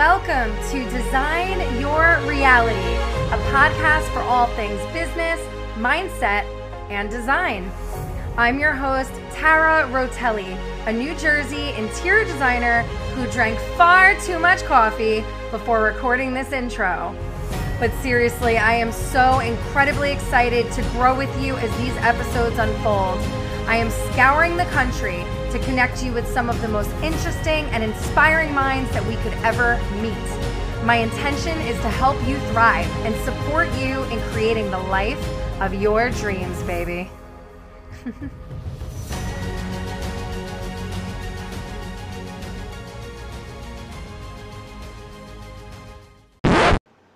Welcome to Design Your Reality, a podcast for all things business, mindset, and design. I'm your host, Tara Rotelli, a New Jersey interior designer who drank far too much coffee before recording this intro. But seriously, I am so incredibly excited to grow with you as these episodes unfold. I am scouring the country to connect you with some of the most interesting and inspiring minds that we could ever meet. My intention is to help you thrive and support you in creating the life of your dreams, baby.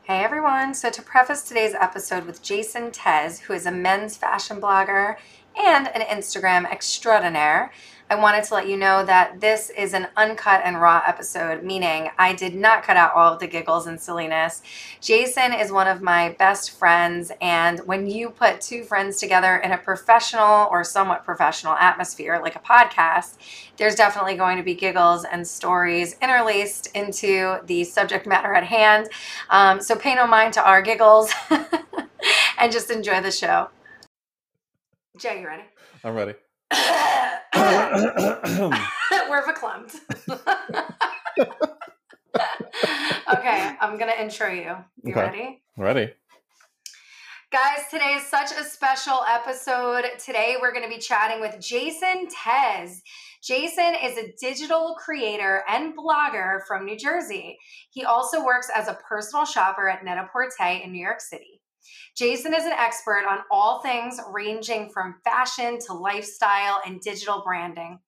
Hey everyone! So, to preface today's episode with Jason Tez, who is a men's fashion blogger and an Instagram extraordinaire, I wanted to let you know that this is an uncut and raw episode, meaning I did not cut out all of the giggles and silliness. Jason is one of my best friends, and when you put two friends together in a professional or somewhat professional atmosphere, like a podcast, there's definitely going to be giggles and stories interlaced into the subject matter at hand. Um, so pay no mind to our giggles and just enjoy the show. Jay, you ready? I'm ready. We're verklempt. okay, I'm gonna intro you. You Okay. ready? Ready. Guys, today is such a special episode. Today we're going to be chatting with Jason Tez. Jason is a digital creator and blogger from New Jersey. He also works as a personal shopper at Net-a-Porter in New York City. Jason is an expert on all things ranging from fashion to lifestyle and digital branding.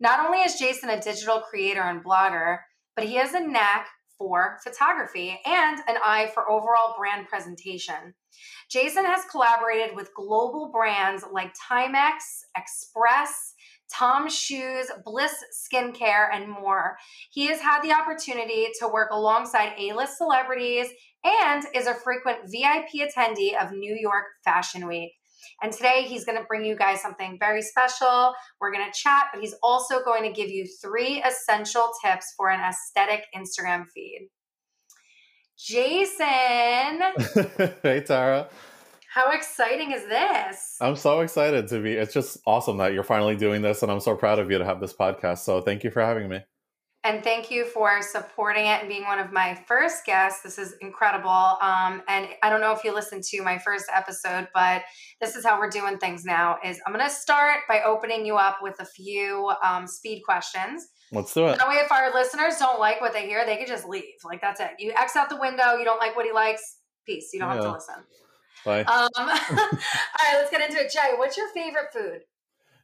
Not only is Jason a digital creator and blogger, but he has a knack for photography and an eye for overall brand presentation. Jason has collaborated with global brands like Timex, Express, Tom Shoes, Bliss Skincare, and more. He has had the opportunity to work alongside A list celebrities and is a frequent VIP attendee of New York Fashion Week. And today he's going to bring you guys something very special. We're going to chat, but he's also going to give you three essential tips for an aesthetic Instagram feed. Jason, hey Tara. How exciting is this? I'm so excited to be it's just awesome that you're finally doing this and I'm so proud of you to have this podcast. So thank you for having me. And thank you for supporting it and being one of my first guests. This is incredible. Um, and I don't know if you listened to my first episode, but this is how we're doing things now. Is I'm going to start by opening you up with a few um, speed questions. Let's do it. That way, if our listeners don't like what they hear, they can just leave. Like that's it. You X out the window. You don't like what he likes. Peace. You don't have to listen. Bye. Um, all right, let's get into it. Jay, what's your favorite food?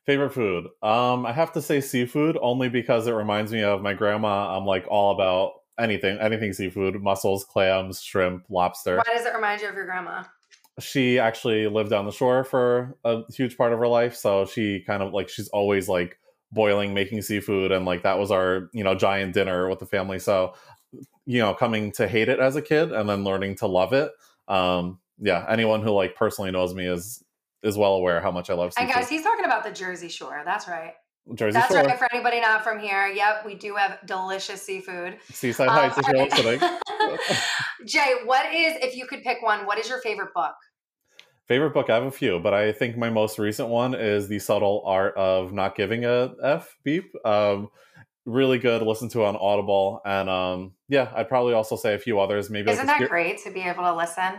Favorite food. Um I have to say seafood only because it reminds me of my grandma. I'm like all about anything, anything seafood, mussels, clams, shrimp, lobster. Why does it remind you of your grandma? she actually lived down the shore for a huge part of her life so she kind of like she's always like boiling making seafood and like that was our you know giant dinner with the family so you know coming to hate it as a kid and then learning to love it um yeah anyone who like personally knows me is is well aware how much i love And seafood guys, he's talking about the Jersey Shore. That's right. jersey That's shore right for anybody not from here. Yep, we do have delicious seafood. seaside Um, heights if you're all right. listening Jay, what is if you could pick one? What is your favorite book? favorite book i have a few but i think my most recent one is the subtle art of not giving a f beep um really good listen to on audible and um yeah i'd probably also say a few others maybe like Isn't a that great to be able to listen?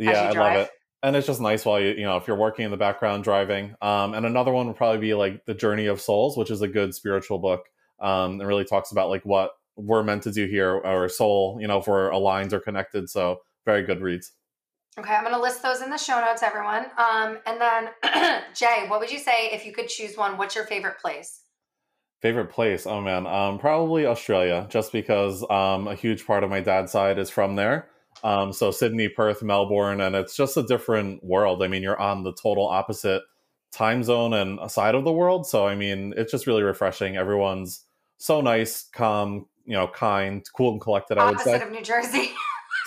Yeah i love it and it's just nice while you you know if you're working in the background driving um and another one would probably be like the journey of souls which is a good spiritual book um it really talks about like what we're meant to do here our soul you know if we're aligned or connected so very good reads Okay, I'm going to list those in the show notes, everyone. Um, and then, Jay, what would you say if you could choose one? What's your favorite place? Favorite place? Oh man, um, probably Australia, just because um, a huge part of my dad's side is from there. Um, so Sydney, Perth, Melbourne, and it's just a different world. I mean, you're on the total opposite time zone and side of the world. So I mean, it's just really refreshing. Everyone's so nice, calm, you know, kind, cool, and collected. I would Opposite say. of New Jersey.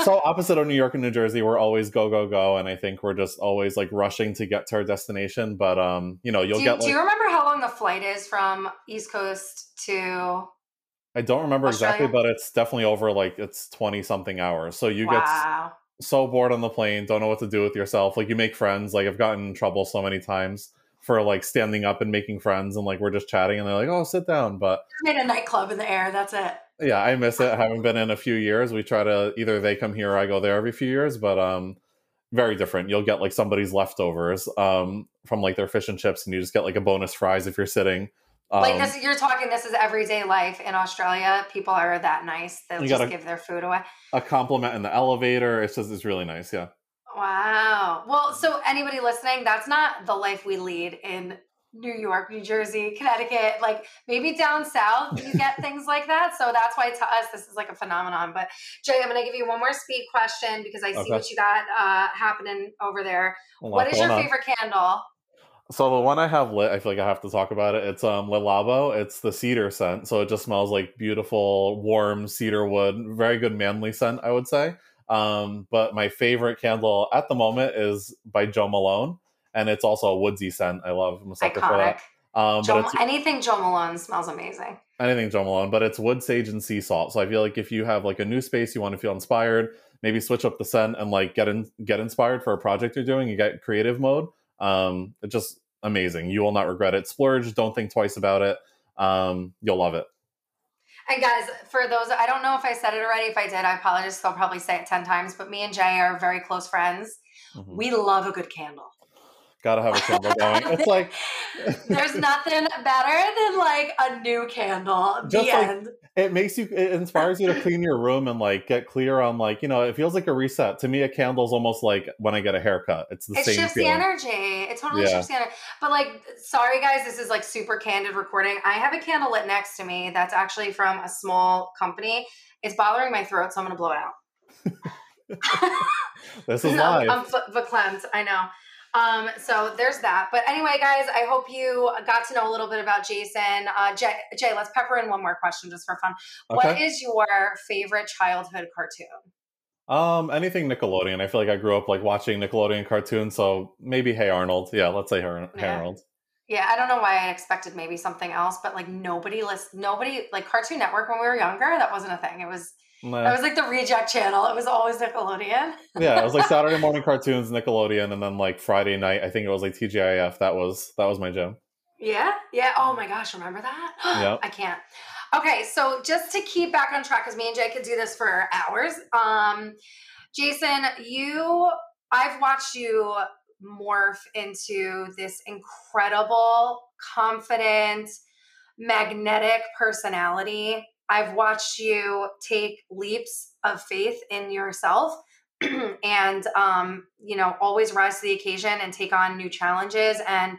so opposite of New York and New Jersey, we're always go go go, and I think we're just always like rushing to get to our destination. But um, you know, you'll do, get do you remember how long the flight is from East Coast to I don't remember Australia? exactly, but it's definitely over like it's 20 something hours. So you get so bored on the plane, don't know what to do with yourself. Like you make friends. Like I've gotten in trouble so many times for like standing up and making friends and like we're just chatting and they're like, "Oh, sit down." But Made a nightclub in the air. That's it. yeah, I miss it. I haven't been in a few years. We try to either they come here or I go there every few years, but um very different. You'll get like somebody's leftovers um from like their fish and chips and you just get like a bonus fries if you're sitting. Um, like this, you're talking. This is everyday life in Australia. People are that nice. They'll just gotta- give their food away. a compliment in the elevator. It's just it's really nice. Yeah. Wow. Well, so anybody listening, that's not the life we lead in New York, New Jersey, Connecticut. Like maybe down south, you get things like that. So that's why to us, this is like a phenomenon. But Jay, I'm going to give you one more speed question because I see Okay. what you got uh, happening over there. What is your on. favorite candle? So the one I have lit, I feel like I have to talk about it. It's um Le Labo. It's the cedar scent, so it just smells like beautiful, warm cedar wood. Very good manly scent, I would say. Um, but my favorite candle at the moment is by Jo Malone, and it's also a woodsy scent. I love. I'm sucker for that. Um, Jo, anything Jo Malone smells amazing. anything Jo Malone, but it's wood sage and sea salt. So I feel like if you have like a new space, you want to feel inspired, maybe switch up the scent and like get in get inspired for a project you're doing. You get creative mode. Um, it's just amazing. You will not regret it. Splurge. Don't think twice about it. Um, you'll love it. And guys, for those, I don't know if I said it already. If I did, I apologize. I'll probably say it 10 times. But me and Jay are very close friends. Mhm. We love a good candle. Gotta have a candle going. It's like There's nothing better than like a new candle. Just the like- end. it makes you it inspires you to clean your room and like get clear on like you know it feels like a reset to me a candle's almost like when i get a haircut it's the It same shifts feeling the energy. It totally Yeah. shifts the energy. But like, sorry guys, this is like super candid recording. I have a candle lit next to me that's actually from a small company. It's bothering my throat, so I'm gonna blow it out. this is I'm, live I'm f- verklempt. I know. Um, so there's that. But anyway, guys, I hope you got to know a little bit about Jason. Uh, Jay, Jay, let's pepper in one more question just for fun. What okay is your favorite childhood cartoon? um anything nickelodeon i feel like i grew up like watching nickelodeon cartoons so maybe hey arnold yeah let's say her hey Yeah. arnold Yeah, I don't know why I expected maybe something else, but like nobody list nobody like Cartoon Network when we were younger, that wasn't a thing. It was Nah. that was like the reject channel. It was always Nickelodeon. yeah it was like saturday morning cartoons nickelodeon and then like friday night i think it was like tgif that was that was my gym Yeah, yeah. Oh my gosh, remember that? Yep. I can't. Okay, so just to keep back on track, because me and Jay could do this for hours. Um, Jason, you, I've watched you morph into this incredible, confident, magnetic personality. I've watched you take leaps of faith in yourself and um, you know, always rise to the occasion and take on new challenges. And,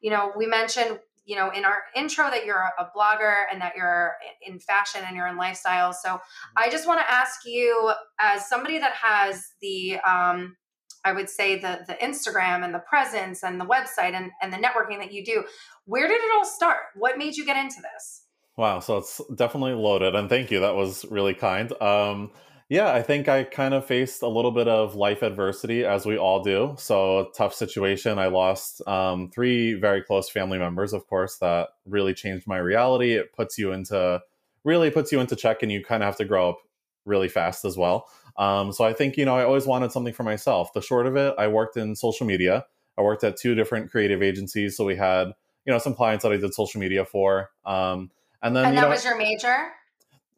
you know, we mentioned, you know, in our intro that you're a blogger and that you're in fashion and you're in lifestyle. So I just want to ask you, as somebody that has the um, I would say the the Instagram and the presence and the website and, and the networking that you do, where did it all start? What made you get into this? Wow, so it's definitely loaded, and thank you. That was really kind. Um, yeah, I think I kind of faced a little bit of life adversity, as we all do. So, tough situation. I lost um, three very close family members, of course, that really changed my reality. It puts you into really puts you into check, and you kind of have to grow up really fast as well. Um, so, I think you know I always wanted something for myself. The short of it, I worked in social media. I worked at two different creative agencies, so we had you know some clients that I did social media for. Um, and then and that know, was your major?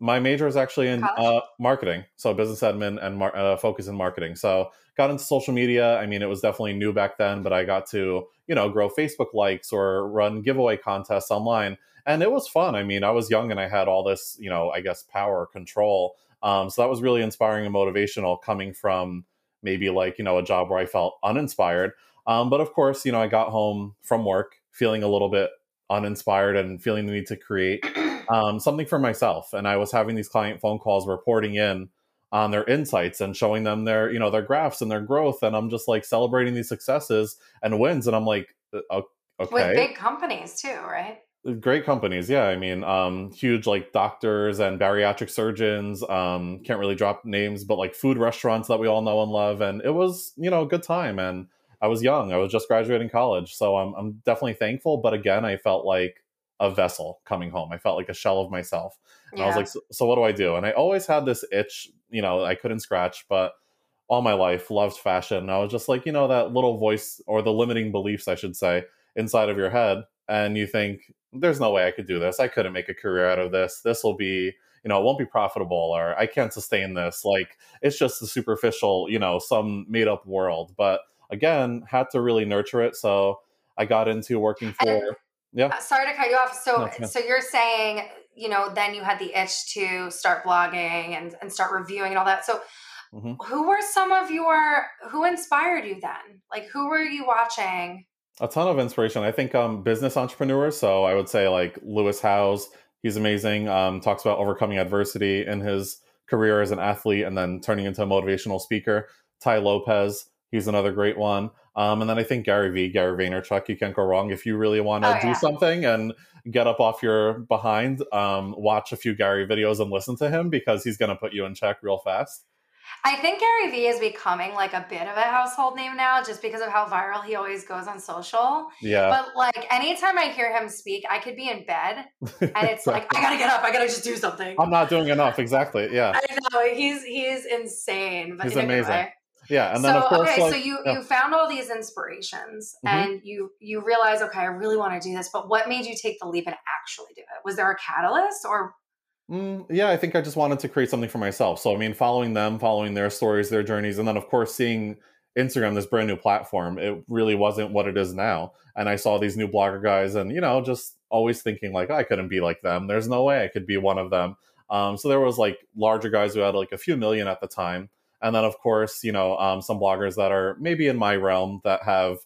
my major is actually in uh, marketing, so business admin and mar- uh, focus in marketing. So got into social media. I mean, it was definitely new back then, but I got to you know grow Facebook likes or run giveaway contests online, and it was fun. I mean, I was young and I had all this you know I guess power control. Um, so that was really inspiring and motivational coming from maybe like you know a job where I felt uninspired. Um, but of course, you know, I got home from work feeling a little bit uninspired and feeling the need to create um, something for myself. And I was having these client phone calls reporting in on their insights and showing them their, you know, their graphs and their growth. And I'm just like celebrating these successes and wins. And I'm like, uh, o- With big companies too, right? great companies. Yeah. I mean, um, huge like doctors and bariatric surgeons. Um, can't really drop names, but like food restaurants that we all know and love. And it was, you know, a good time. And I was young. I was just graduating college. So I'm, I'm definitely thankful. But again, I felt like a vessel coming home. I felt like a shell of myself. And I was like, so, so what do I do? And I always had this itch, you know, I couldn't scratch, but all my life loved fashion. And I was just like, you know, that little voice or the limiting beliefs, I should say, inside of your head. And you think, there's no way I could do this. I couldn't make a career out of this. This will be, you know, it won't be profitable or I can't sustain this. Like, it's just a superficial, you know, some made up world. But again, had to really nurture it. So I got into working for, And- yeah. Uh, sorry to cut you off. So, No, so you're saying, you know, then you had the itch to start blogging and, and start reviewing and all that. So, Mhm. who were some of your who inspired you then? Like, who were you watching? a ton of inspiration. I think um, business entrepreneurs. So I would say like Lewis Howes. He's amazing. Um, talks about overcoming adversity in his career as an athlete and then turning into a motivational speaker. Tai Lopez. He's another great one. Um, and then I think Gary Vee, Gary Vaynerchuk. You can't go wrong if you really want to Oh, do yeah. something and get up off your behind. Um, watch a few Gary videos and listen to him because he's going to put you in check real fast. I think Gary Vee is becoming like a bit of a household name now just because of how viral he always goes on social. Yeah. But like anytime I hear him speak, I could be in bed and it's like, I gotta get up, I gotta just do something. I'm not doing enough. Exactly. Yeah. I know he's he's insane, but He's in a good amazing. way. Yeah. And then so of course, okay, like, so you yeah. you found all these inspirations Mhm. and you you realize, okay, I really want to do this, but what made you take the leap and actually do it? Was there a catalyst or Mm, yeah, I think I just wanted to create something for myself. So, I mean, following them, following their stories, their journeys, and then, of course, seeing Instagram, this brand new platform, it really wasn't what it is now. And I saw these new blogger guys, and, you know, just always thinking, like, I couldn't be like them. There's no way I could be one of them. Um, so, there was like larger guys who had like a few million at the time. And then, of course, you know, um, some bloggers that are maybe in my realm that have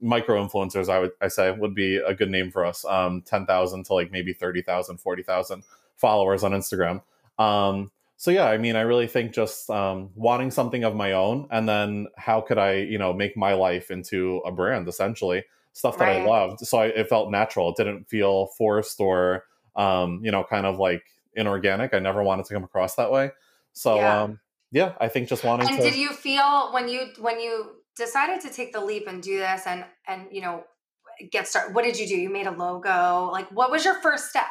micro influencers, I would I say would be a good name for us. Um, 10,000 to like maybe 30,000, 40,000 followers on Instagram. Um, so yeah, I mean, I really think just um, wanting something of my own, and then how could I, you know, make my life into a brand essentially, stuff that I loved. So I, it felt natural. It didn't feel forced or, um, you know, kind of like inorganic. I never wanted to come across that way. So Yeah. um, yeah, I think just wanting to and to. did you feel when you when you decided to take the leap and do this and and you know get started what did you do you made a logo like what was your first step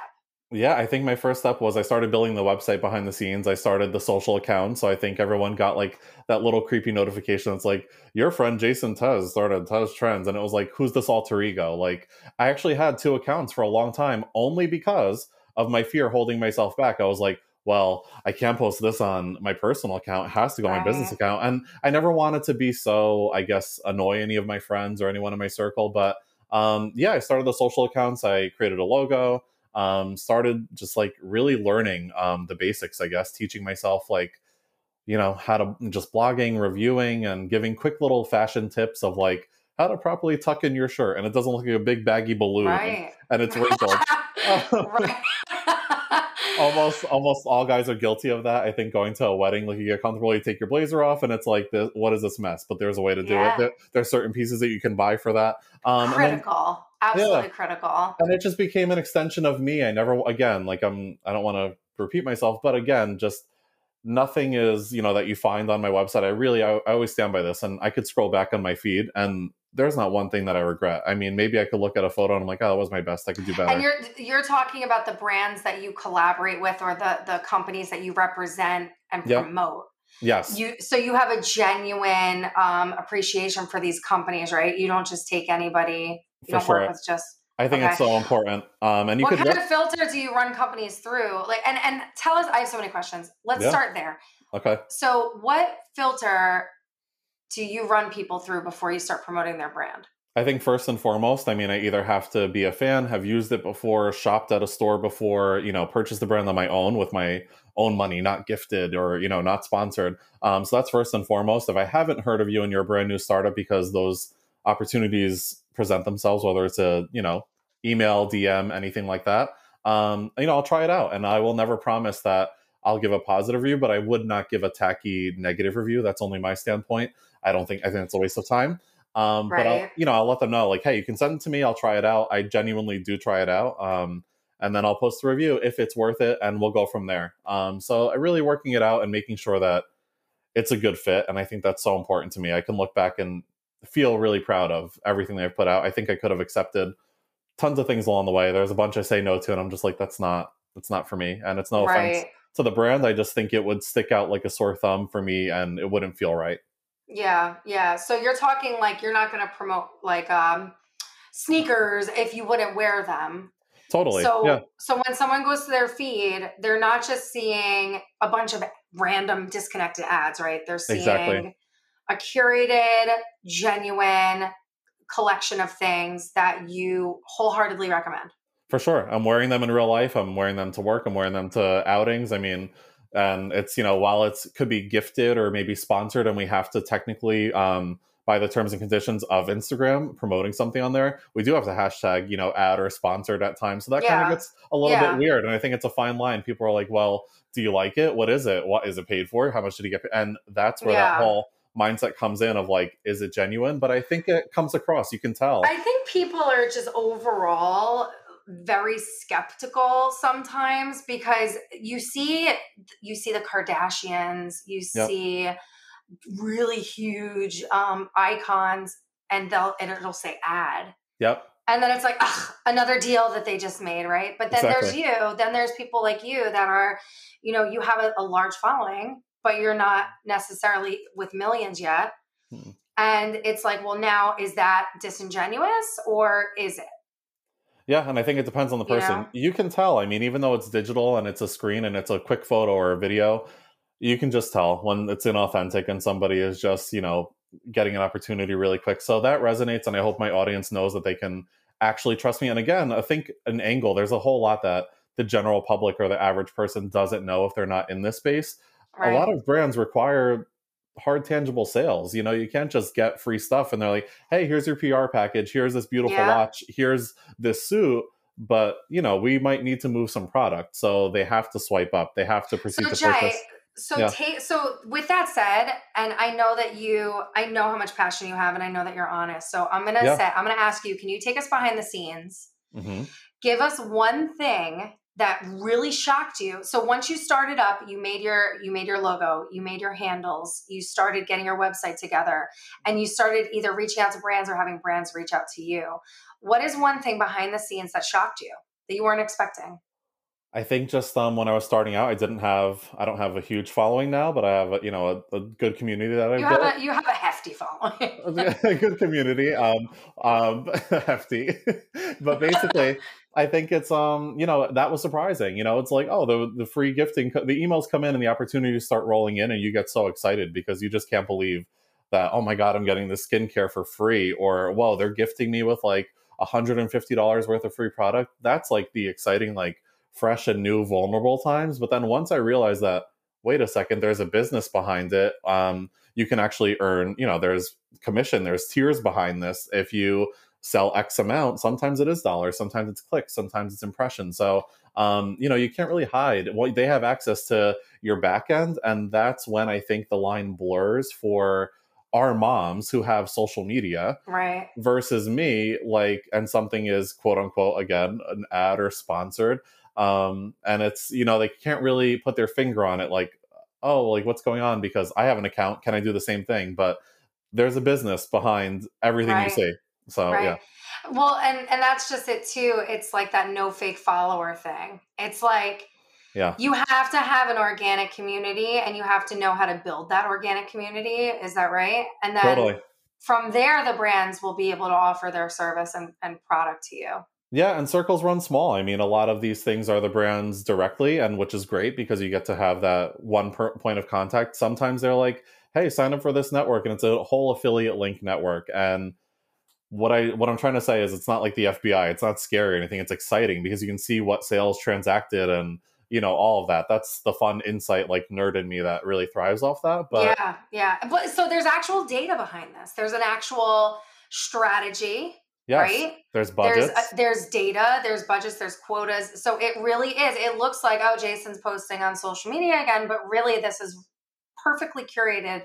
Yeah, I think my first step was I started building the website behind the scenes. I started the social account. So I think everyone got like that little creepy notification. It's like, your friend Jason Tez started Tez Trends. And it was like, who's this alter ego? Like, I actually had two accounts for a long time only because of my fear holding myself back. I was like, well, I can't post this on my personal account. It has to go on my business account. And I never wanted to be so, I guess, annoy any of my friends or anyone in my circle. But um, yeah, I started the social accounts. I created a logo um, started just like really learning um, the basics, I guess, teaching myself like, you know, how to just blogging, reviewing, and giving quick little fashion tips of like how to properly tuck in your shirt and it doesn't look like a big baggy balloon right and it's wrinkled. right almost almost all guys are guilty of that. I think going to a wedding, like you get comfortable, you take your blazer off, and it's like, this, what is this mess? But there's a way to do Yeah. it. There, there's certain pieces that you can buy for that. Um, and then- critical absolutely critical and it just became an extension of me. I never again like I'm I don't want to repeat myself, but again, just nothing is you know that you find on my website. I really I, I always stand by this, and I could scroll back on my feed, and there's not one thing that I regret. I mean, maybe I could look at a photo and I'm like, oh, that was my best. I could do better. and you're you're talking about the brands that you collaborate with or the the companies that you represent and Yep. promote yes, you so you have a genuine um, appreciation for these companies right you don't just take anybody you For don't work with just I think it's so important. Um, and you what could kind look, of filter do you run companies through like and and tell us i have so many questions let's Yeah. start there okay. so what filter do you run people through before you start promoting their brand I think first and foremost, I mean, I either have to be a fan, have used it before, shopped at a store before, you know, purchased the brand on my own with my own money, not gifted or, you know, not sponsored. Um, so that's first and foremost. If I haven't heard of you and you're a brand new startup because those opportunities present themselves, whether it's a, you know, email, DM, anything like that, um, you know, I'll try it out. And I will never promise that I'll give a positive review, but I would not give a tacky negative review. That's only my standpoint. I don't think, I think it's a waste of time. Um, but I'll, you know, I'll let them know like, hey, you can send it to me. I'll try it out. I genuinely do try it out. Um, and then I'll post the review if it's worth it, and we'll go from there. Um, so I really working it out and making sure that it's a good fit, and I think that's so important to me. I can look back and feel really proud of everything they've put out. I think I could have accepted tons of things along the way. There's a bunch I say no to, and I'm just like, that's not that's not for me. And it's no offense right. To the brand. I just think it would stick out like a sore thumb for me, and it wouldn't feel right. Yeah, yeah. So you're talking like you're not going to promote like um sneakers if you wouldn't wear them. Totally. So yeah. so when someone goes to their feed, they're not just seeing a bunch of random disconnected ads, right? They're seeing Exactly. a curated, genuine collection of things that you wholeheartedly recommend. For sure. I'm wearing them in real life. I'm wearing them to work. I'm wearing them to outings. I mean, and it's, you know, while it's could be gifted or maybe sponsored and we have to technically um by the terms and conditions of Instagram promoting something on there, we do have to hashtag, you know, ad or sponsored at times. So that kind of gets a little Yeah. bit weird. And I think it's a fine line. People are like, well, do you like it? What is it? What is it paid for? How much did he get? paid? And that's where Yeah. that whole mindset comes in of like, is it genuine? But I think it comes across. You can tell. I think people are just overall very skeptical sometimes because you see you see the Kardashians, you Yep. see really huge um icons and they'll and it'll say ad. yep. And then it's like, ugh, another deal that they just made, right? But then there's you, then there's people like you that are, you know, you have a, a large following, but you're not necessarily with millions yet. Hmm. And it's like, well, now is that disingenuous or is it? Yeah, and I think it depends on the person. know? You can tell. I mean, even though it's digital and it's a screen and it's a quick photo or a video, you can just tell when it's inauthentic and somebody is just, you know, getting an opportunity really quick. So that resonates, and I hope my audience knows that they can actually trust me. And again, I think an angle, there's a whole lot that the general public or the average person doesn't know if they're not in this space. Right. A lot of brands require hard tangible sales. You know, you can't just get free stuff and they're like, "Hey, here's your PR package. Here's this beautiful Yeah. watch. Here's this suit." But you know, we might need to move some product, so they have to swipe up. They have to proceed so to Jay, purchase. so Yeah. take so with that said, and I know that you I know how much passion you have and I know that you're honest. So I'm gonna Yeah. say I'm gonna ask you, can you take us behind the scenes? hmm give us one thing that really shocked you. So once you started up you made your you made your logo you made your handles you started getting your website together and you started either reaching out to brands or having brands reach out to you. What is one thing behind the scenes that shocked you that you weren't expecting I think just um, when I was starting out, I didn't have. I don't have a huge following now, but I have a, you know a, a good community that I've you have a you have a hefty following. A good community um um hefty. But basically i think it's um you know that was surprising you know it's like oh the the free gifting the emails come in and the opportunities start rolling in and you get so excited because you just can't believe that oh my god i'm getting this skincare for free or whoa they're gifting me with like $150 worth of free product. That's like the exciting like fresh and new vulnerable times but then once i realized that wait a second there's a business behind it um you can actually earn you know there's commission there's tiers behind this. If you sell x amount sometimes it is dollars sometimes it's clicks sometimes it's impressions. So um, you know you can't really hide. Well they have access to your back end and that's when i think the line blurs for our moms who have social media right. versus me like and something is quote unquote again an ad or sponsored um and it's you know they can't really put their finger on it like oh like what's going on? because i have an account can i do the same thing? But there's a business behind everything Right. you see so right. Yeah well and and that's just it too it's like that no fake follower thing. It's like yeah. you have to have an organic community and you have to know how to build that organic community is that right? And then totally. from there the brands will be able to offer their service and, and product to you Yeah, and circles run small. I mean, a lot of these things are the brands directly, and which is great because you get to have that one per- point of contact. Sometimes they're like, "Hey, sign up for this network," and it's a whole affiliate link network. And what I what I'm trying to say is, it's not like the FBI. It's not scary or anything. It's exciting because you can see what sales transacted and you know all of that. That's the fun insight, like nerd in me, that really thrives off that. But yeah yeah but so there's actual data behind this there's an actual strategy yes, right there's budgets. There's uh, there's data, there's budgets, there's quotas. So it really is. It looks like oh, Jason's posting on social media again, but really this is perfectly curated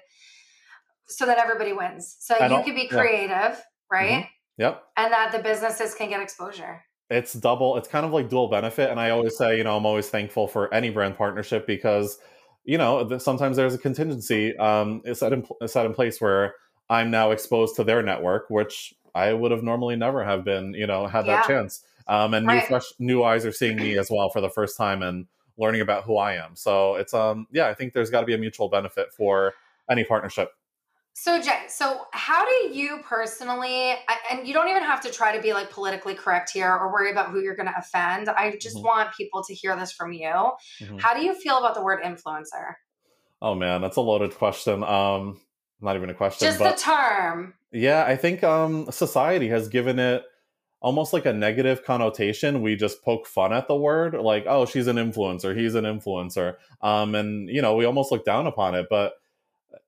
so that everybody wins. So I you could be yeah. creative, right? yep. And that the businesses can get exposure. it's double it's kind of like dual benefit and i always say you know i'm always thankful for any brand partnership because you know sometimes there's a contingency um is set in, set in place where i'm now exposed to their network which I would have normally never have been, you know, had that Yeah. chance. Um, and Right. new fresh new eyes are seeing me as well for the first time and learning about who I am. So it's um yeah, I think there's got to be a mutual benefit for any partnership. So Jay, so how do you personally, and you don't even have to try to be like politically correct here or worry about who you're going to offend. I just Mhm. want people to hear this from you. Mhm. How do you feel about the word influencer? Oh man, that's a loaded question. Um, not even a question, Just but the term. Yeah, I think um, society has given it almost like a negative connotation. We just poke fun at the word, like, "Oh, she's an influencer. He's an influencer," um, and you know, we almost look down upon it. But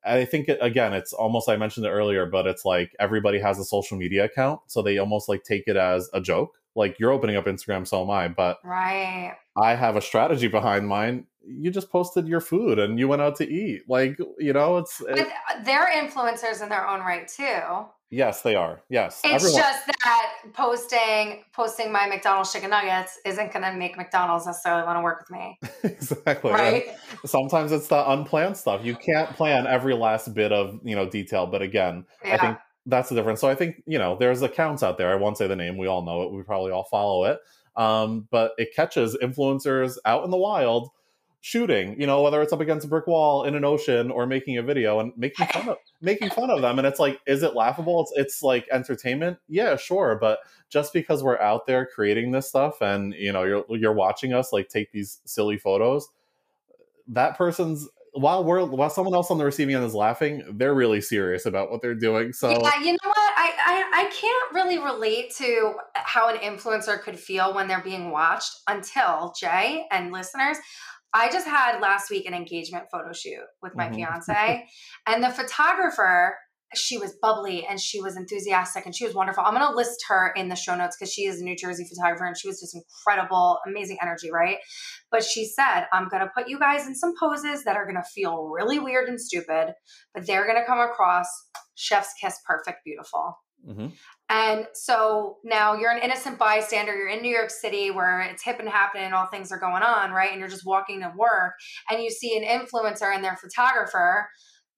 I think it, again, it's almost I mentioned it earlier, but it's like everybody has a social media account, so they almost like take it as a joke. Like you're opening up Instagram, so am I, but Right. I have a strategy behind mine. You just posted your food and you went out to eat. Like, you know, it's it- But they're influencers in their own right too. yes, they are. Yes, It's everyone. just that posting posting my McDonald's chicken nuggets isn't going to make McDonald's necessarily want to work with me, exactly. and right? Sometimes it's the unplanned stuff. You can't plan every last bit of you know detail. But again, Yeah. I think that's the difference. So I think you know there's accounts out there. I won't say the name. We all know it. We probably all follow it. Um, but it catches influencers out in the wild shooting. You know whether it's up against a brick wall in an ocean or making a video and making fun of making fun of them. And it's like, is it laughable? It's it's like entertainment. Yeah, sure. But just because we're out there creating this stuff and you know you're you're watching us like take these silly photos that person's while we're while someone else on the receiving end is laughing they're really serious about what they're doing so yeah, you know what? I, I I can't really relate to how an influencer could feel when they're being watched until Jay and listeners. I just had last week an engagement photo shoot with my Mhm. fiance, and the photographer. She was bubbly and she was enthusiastic and she was wonderful. I'm going to list her in the show notes because she is a New Jersey photographer and she was just incredible, amazing energy, right? But she said, I'm going to put you guys in some poses that are going to feel really weird and stupid, but they're going to come across chef's kiss perfect beautiful Mhm. and so now you're an innocent bystander you're in new york city where it's hip and happening and all things are going on right? And you're just walking to work and you see an influencer and their photographer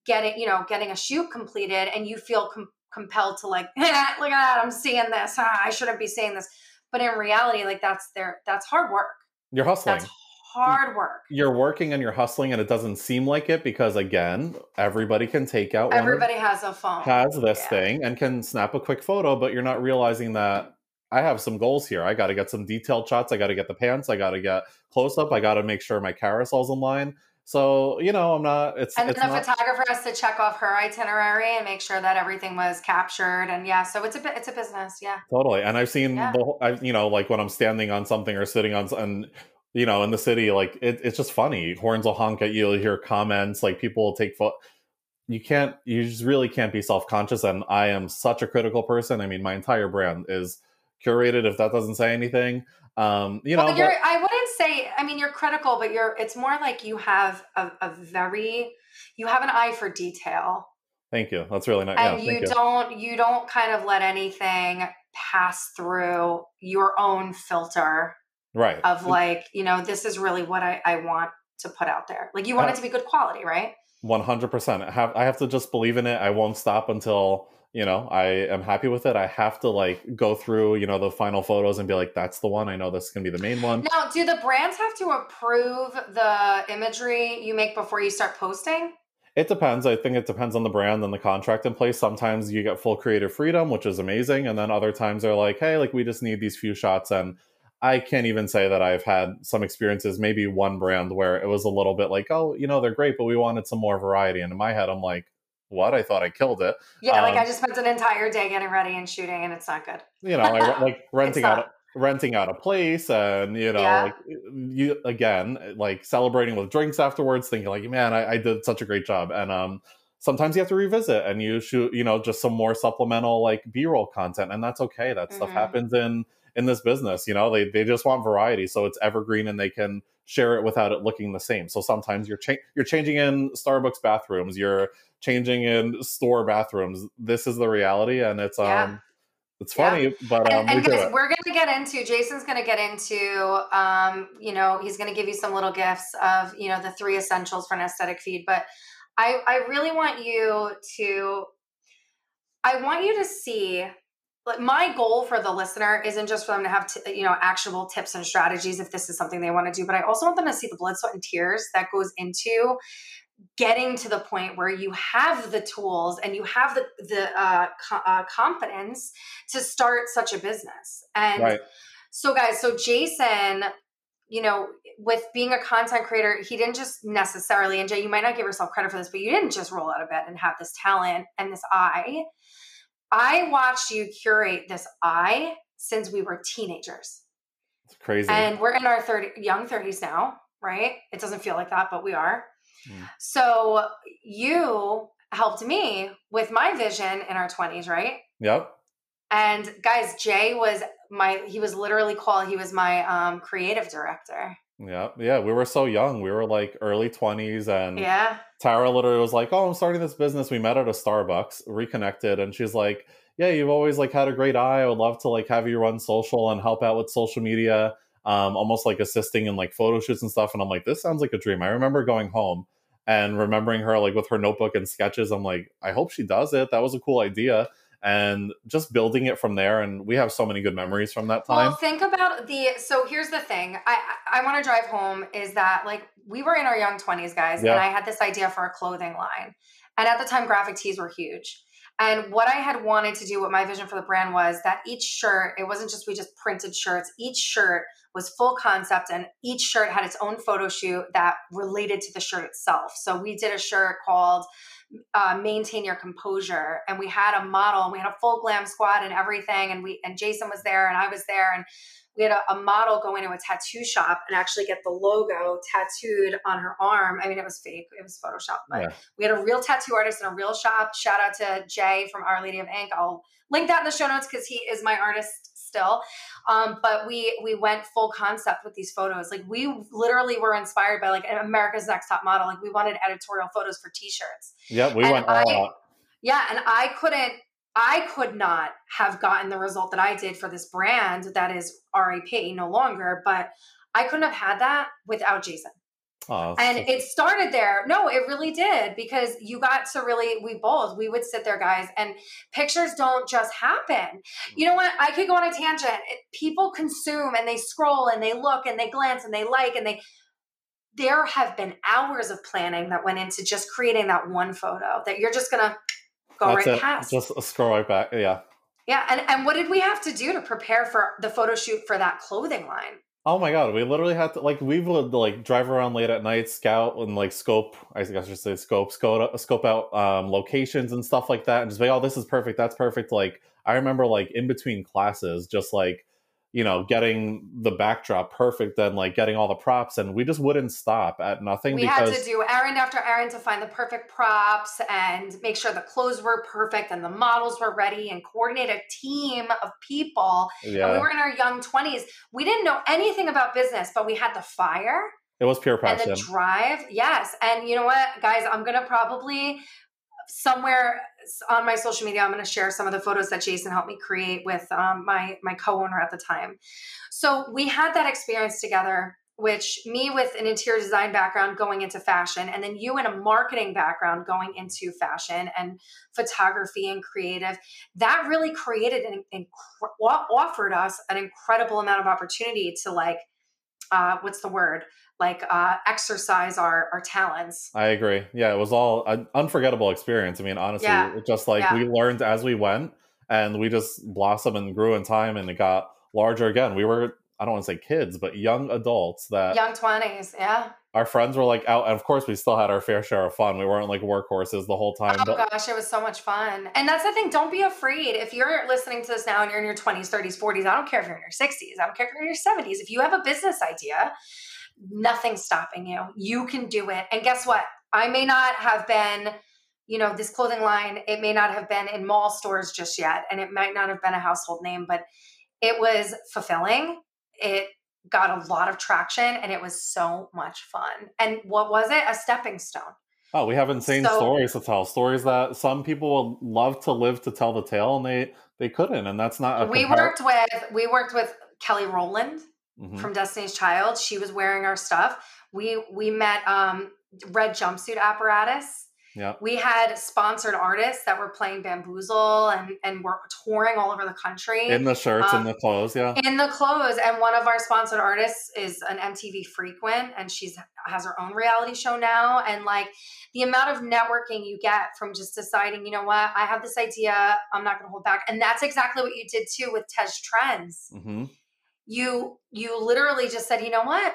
getting you know getting a shoot completed and you feel com- compelled to like look at that i'm seeing this. Ah, i shouldn't be seeing this. But in reality like that's their that's hard work. You're hustling. That's hard work. You're working and you're hustling and it doesn't seem like it because again everybody can take out one everybody has a phone. has this Yeah. thing and can snap a quick photo but you're not realizing that i have some goals here. I got to get some detailed shots. I got to get the pants. I got to get close up. I got to make sure my carousel's in line so you know i'm not it's and it's then the not photographer has to check off her itinerary and make sure that everything was captured and yeah so it's a bit it's a business. Yeah. Totally. And I've seen Yeah. the I, you know, like when I'm standing on something or sitting on, and, you know, in the city, like it, it's just funny. Horns will honk at you. You'll hear comments, like people will take. You can't, you just really can't be self conscious. And I am such a critical person. I mean, my entire brand is curated, if that doesn't say anything. Um, you know, well, but- you're i wouldn't say i mean you're critical but you're it's more like you have a, a very you have an eye for detail thank you. That's really nice. Yeah, and you you. don't you don't kind of let anything pass through your own filter Right. of like you know this is really what i, I want to put out there like you want it to be good quality right One hundred percent. I have I have to just believe in it. I won't stop until you know I am happy with it. I have to like go through you know the final photos and be like, that's the one. I know this is gonna be the main one. Now, do the brands have to approve the imagery you make before you start posting? It depends. I think it depends on the brand and the contract in place. Sometimes you get full creative freedom, which is amazing, and then other times they're like, hey, like we just need these few shots and. I can't even say that I've had some experiences, maybe one brand where it was a little bit like, oh, you know, they're great, but we wanted some more variety. And in my head, I'm like, what? I thought I killed it. Yeah, like Um, I just spent an entire day getting ready and shooting, and it's not good. you know, I, like renting out renting out a place, and you know, Yeah. like you again, like celebrating with drinks afterwards, thinking like, man, I, I did such a great job. And um, sometimes you have to revisit and you shoot, you know, just some more supplemental like B roll content, and that's okay. That stuff Mhm. happens in in this business. You know, they they just want variety, so it's evergreen, and they can share it without it looking the same. So sometimes you're cha- you're changing in Starbucks bathrooms, you're changing in store bathrooms. This is the reality, and it's um. Yeah. It's Yeah. funny, but um, and we and do guys, we're going to get into, Jason's going to get into, um, you know, he's going to give you some little gifts of, you know, the three essentials for an aesthetic feed. But I, I really want you to, I want you to see my goal for the listener isn't just for them to have t- you know actionable tips and strategies if this is something they want to do but i also want them to see the blood sweat and tears that goes into getting to the point where you have the tools and you have the the uh, co- uh, confidence to start such a business and right. so guys so jason you know with being a content creator he didn't just necessarily and jay you might not give yourself credit for this but you didn't just roll out of bed and have this talent and this eye I watched you curate this eye since we were teenagers. It's crazy. And we're in our 30 young 30s now, right? It doesn't feel like that, but we are. Mm. So you helped me with my vision in our 20s, right? Yep. And guys, Jay was my he was literally called he was my um creative director. Yeah, yeah, we were so young. We were like early 20s and Yeah. Tara literally was like, "Oh, I'm starting this business." We met at a Starbucks, reconnected, and she's like, "Yeah, you've always like had a great eye. I would love to like have you run social and help out with social media, um, almost like assisting in like photo shoots and stuff." And I'm like, "This sounds like a dream." I remember going home and remembering her like with her notebook and sketches. I'm like, "I hope she does it. That was a cool idea." and just building it from there and we have so many good memories from that time well think about the so here's the thing i i want to drive home is that like we were in our young 20s guys yeah. and i had this idea for a clothing line. And at the time graphic tees were huge. And what i had wanted to do what my vision for the brand was that each shirt it wasn't just we just printed shirts. Each shirt was full concept and each shirt had its own photo shoot that related to the shirt itself. So we did a shirt called uh, maintain your composure and we had a model and we had a full glam squad and everything and we and jason was there and i was there and we had a, a, model go into a tattoo shop and actually get the logo tattooed on her arm. I mean it was fake it was photoshopped but yeah. we had a real tattoo artist in a real shop. Shout out to jay from our lady of ink. I'll link that in the show notes because he is my artist still. Um, but we we went full concept with these photos. Like we literally were inspired by like America's Next Top Model. Like we wanted editorial photos for T-shirts. Yeah, we and went all I, out. Yeah, and I couldn't. I could not have gotten the result that I did for this brand that is RAP no longer, but I couldn't have had that without Jason. Oh, and it started there. No, it really did because you got to really, we both, we would sit there, guys, and pictures don't just happen. Mm. You know what? I could go on a tangent. People consume and they scroll and they look and they glance and they like and they, there have been hours of planning that went into just creating that one photo that you're just going to go That's right it. past. Just scroll right back. Yeah. Yeah. And, and what did we have to do to prepare for the photo shoot for that clothing line? Oh my god, we literally had to like we would like drive around late at night, scout and like scope. I guess I should say scope, scope, scope out um, locations and stuff like that, and just be, oh, this is perfect, that's perfect. Like I remember, like in between classes, just like you know, getting the backdrop perfect and like getting all the props, and we just wouldn't stop at nothing. We because... had to do errand after errand to find the perfect props and make sure the clothes were perfect and the models were ready and coordinate a team of people. Yeah. And we were in our young 20s. We didn't know anything about business, but we had the fire. It was pure passion. And the drive. Yes. And you know what, guys, I'm going to probably somewhere on my social media i'm going to share some of the photos that jason helped me create with um, my my co-owner at the time. So we had that experience together which me with an interior design background going into fashion and then you in a marketing background going into fashion and photography and creative that really created and offered us an incredible amount of opportunity to like uh, what's the word like uh, exercise our our talents. I agree. Yeah, it was all an unforgettable experience. I mean, honestly, yeah. just like yeah. we learned as we went, and we just blossomed and grew in time, and it got larger again. We were I don't want to say kids, but young adults that young twenties. Yeah. Our friends were like out, and of course, we still had our fair share of fun. We weren't like workhorses the whole time. Oh but- gosh, it was so much fun. And that's the thing. Don't be afraid. If you're listening to this now and you're in your 20s, 30s, 40s, I don't care if you're in your 60s, I don't care if you're in your 70s. If you have a business idea nothing's stopping you. You can do it. And guess what? I may not have been, you know, this clothing line, it may not have been in mall stores just yet, and it might not have been a household name, but it was fulfilling. It got a lot of traction and it was so much fun. And what was it? A stepping stone. Oh, we have insane so, stories to tell. Stories that some people would love to live to tell the tale and they they couldn't. And that's not we compar- worked with we worked with Kelly Rowland mm-hmm. from Destiny's Child. She was wearing our stuff. We we met um, red jumpsuit apparatus. Yeah. We had sponsored artists that were playing bamboozle and and were touring all over the country In the shirts Um, and the clothes, yeah. in the clothes. And one of our sponsored artists is an MTV frequent, and she's has her own reality show now. And like the amount of networking you get from just deciding, you know what, I have this idea, I'm not going to hold back. And that's exactly what you did too with Tez Trends. hmm You you literally just said, you know what,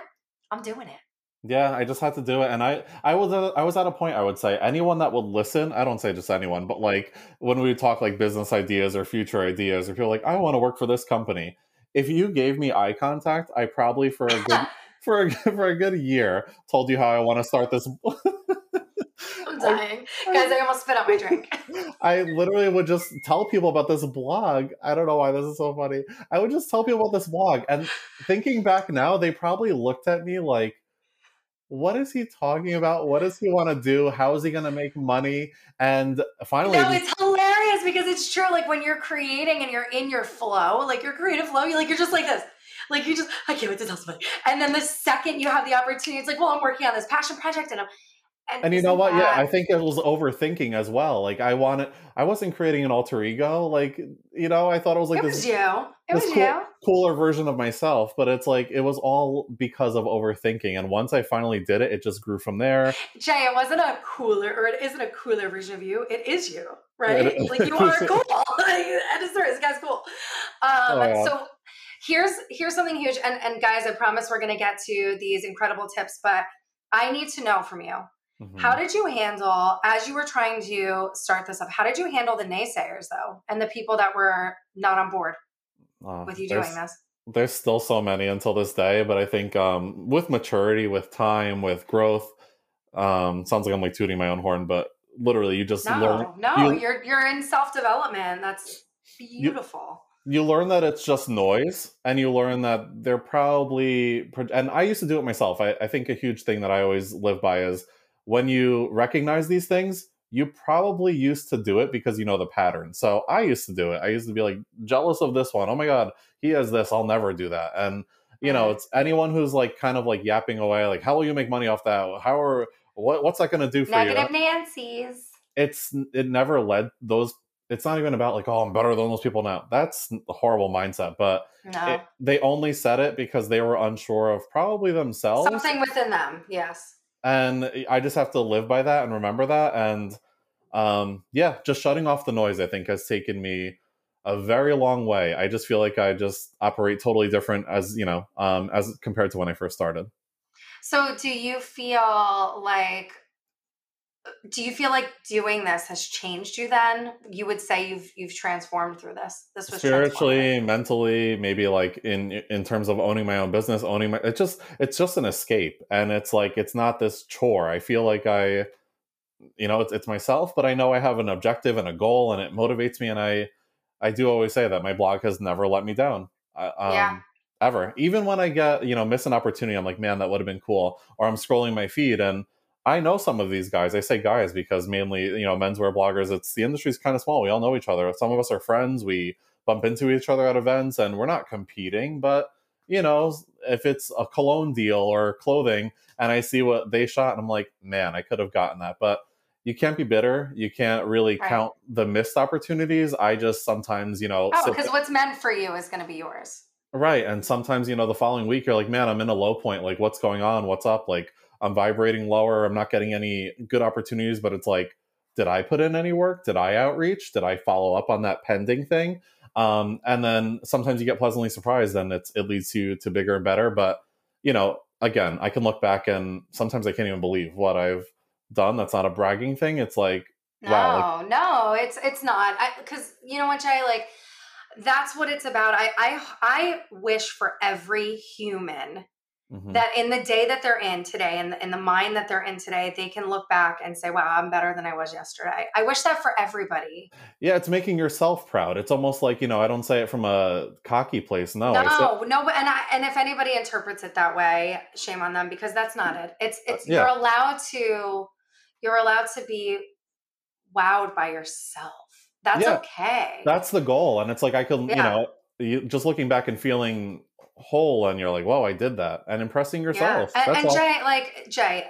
I'm doing it. Yeah, I just had to do it, and I, I was, at, I was at a point. I would say anyone that would listen. I don't say just anyone, but like when we talk like business ideas or future ideas, or feel like I want to work for this company. If you gave me eye contact, I probably for a good for a, for a good year told you how I want to start this. I'm dying. Guys, I almost spit out my drink. I literally would just tell people about this blog. I don't know why this is so funny. I would just tell people about this blog, and thinking back now, they probably looked at me like, "What is he talking about? What does he want to do? How is he going to make money?" And finally, No, it's hilarious because it's true. Like when you're creating and you're in your flow, like your creative flow, you like you're just like this. Like you just, I can't wait to tell somebody. And then the second you have the opportunity, it's like, well, I'm working on this passion project, and I'm. And you know what? Yeah, I think it was overthinking as well. Like I wanted, I wasn't creating an alter ego. Like you know, I thought it was like it this was you. It was cool- you. cooler version of myself, but it's like it was all because of overthinking. And once I finally did it, it just grew from there. Jay, it wasn't a cooler, or it isn't a cooler version of you. It is you, right? It is. like you are cool. and it's this guy's cool. Um, Oh, yeah. So here's here's something huge, and and guys, I promise we're gonna get to these incredible tips, but I need to know from you. Mhm. How did you handle as you were trying to start this up? How did you handle the naysayers though, and the people that were not on board Uh, with you doing this? there's still so many until this day but i think um with maturity with time with growth um sounds like i'm like tooting my own horn but literally you just learn No, no, you- you, are you're in self development. That's beautiful. you learn that it's just noise and you learn that they're probably and i used to do it myself I, I think a huge thing that i always live by is when you recognize these things you probably used to do it because you know the pattern. So i used to do it. I used to be like jealous of this one. Oh my god he has this. I'll never do that. And you know it's anyone who's like kind of like yapping away like how will you make money off that? How are what, what's that going to do for you? Negative Nancy's. it's it never led those it's not even about like oh i'm better than those people now. That's a horrible mindset but No. it, they only said it because they were unsure of probably themselves. Something within them. Yes. And i just have to live by that and remember that. And um yeah just shutting off the noise i think has taken me a very long way. I just feel like i just operate totally different as you know um as compared to when i first started. So do you feel like do you feel like doing this has changed you then? You would say you've you've transformed through this. This was spiritually mentally maybe like in in terms of owning my own business owning my it's just it's just an escape and it's like it's not this chore i feel like i you know it's, it's myself but i know i have an objective and a goal and it motivates me and i i do always say that my blog has never let me down um, Yeah. ever even when i get you know miss an opportunity i'm like man that would have been cool or i'm scrolling my feed and I know some of these guys. I say guys because mainly, you know, menswear bloggers, it's the industry's kind of small. We all know each other. Some of us are friends. We bump into each other at events and we're not competing, but you know, if it's a cologne deal or clothing and I see what they shot and I'm like, man, I could have gotten that. But you can't be bitter. You can't really Right. count the missed opportunities. I just sometimes, you know, Oh, because what's meant for you is going to be yours. Right. And sometimes, you know, the following week you're like, man, I'm in a low point. Like, what's going on? What's up? Like, I'm vibrating lower. I'm not getting any good opportunities, but it's like, did I put in any work? Did I outreach? Did I follow up on that pending thing? Um, and then sometimes you get pleasantly surprised and it's, it leads you to bigger and better. But, you know, again, I can look back and sometimes I can't even believe what I've done. That's not a bragging thing. It's like, No, Wow, no, it's it's not. Because you know what, Jay? Like that's what it's about. I I I wish for every human mhm. that in the day that they're in today, and in, in the mind that they're in today, they can look back and say, "Wow, I'm better than I was yesterday." I wish that for everybody. yeah, it's making yourself proud. It's almost like, you know, I don't say it from a cocky place. No, I say, no, no, and I, and if anybody interprets it that way, shame on them because that's not it. It's it's Yeah. you're allowed to you're allowed to be wowed by yourself. That's Yeah. okay. that's the goal and it's like i can you know you, just looking back and feeling whole and you're like whoa i did that and impressing yourself Yeah. And, that's and Jay, like Jay,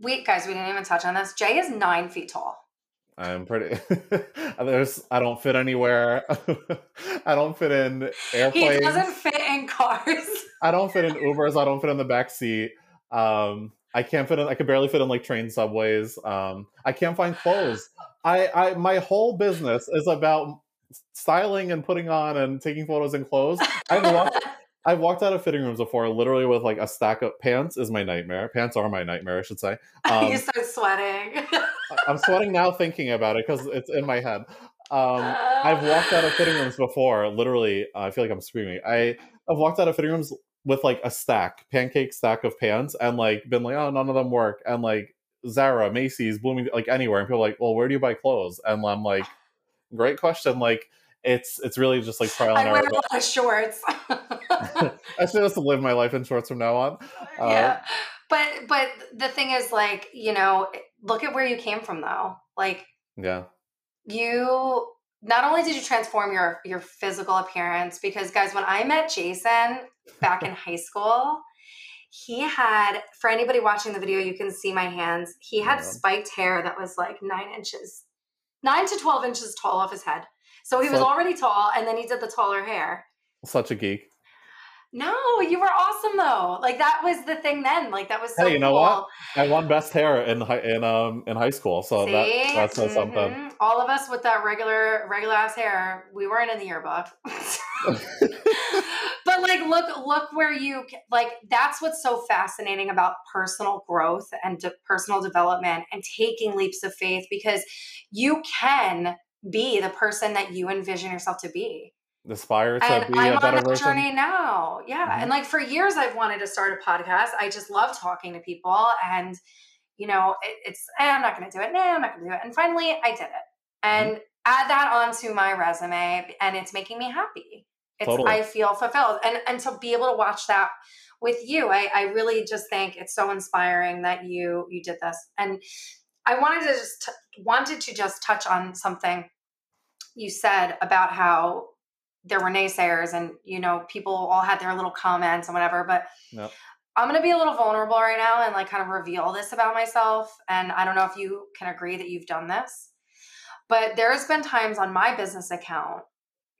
we guys, we didn't even touch on this. Jay is nine feet tall. I'm pretty. There's. I don't fit anywhere. I don't fit in airplanes. He doesn't fit in cars. I don't fit in Ubers. I don't fit in the back seat. Um, I can't fit in. I can barely fit in like train subways. Um, I can't find clothes. I, I, my whole business is about styling and putting on and taking photos in clothes. I've walked, I've walked out of fitting rooms before, literally with like a stack of pants. Is my nightmare. Pants are my nightmare, I should say. Um, you start sweating. I'm sweating now thinking about it because it's in my head. Um, I've walked out of fitting rooms before. Literally, uh, I feel like I'm screaming. I have walked out of fitting rooms with like a stack, pancake stack of pants, and like been like, oh, none of them work, and like Zara, Macy's, Blooming, like anywhere, and people like, well, where do you buy clothes? And I'm like, great question. Like, it's it's really just like trial and error. I wear a lot of shorts. I should just live my life in shorts from now on. Uh, yeah, but but the thing is, like, you know, look at where you came from, though. Like, yeah, you not only did you transform your your physical appearance because guys when i met jason back in high school he had for anybody watching the video you can see my hands he had yeah. spiked hair that was like nine inches nine to 12 inches tall off his head so he was already tall and then he did the taller hair such a geek no, you were awesome though. Like that was the thing then. Like that was so Hey, you know cool. what? I won best hair in high in um in high school. So See? that that says mm-hmm. something. All of us with that regular regular ass hair, we weren't in the yearbook. but like look look where you like that's what's so fascinating about personal growth and de- personal development and taking leaps of faith because you can be the person that you envision yourself to be aspire to and be I'm a better on version. journey now. Yeah. Mm-hmm. And like for years I've wanted to start a podcast. I just love talking to people and you know, it, it's eh, I'm not gonna do it. No, I'm not gonna do it. And finally I did it. Mm-hmm. And mm-hmm. add that onto my resume and it's making me happy. It's totally. I feel fulfilled. And and to be able to watch that with you, I, I really just think it's so inspiring that you you did this. And I wanted to just t- wanted to just touch on something you said about how there were naysayers and you know people all had their little comments and whatever but yep. i'm going to be a little vulnerable right now and like kind of reveal this about myself and i don't know if you can agree that you've done this but there's been times on my business account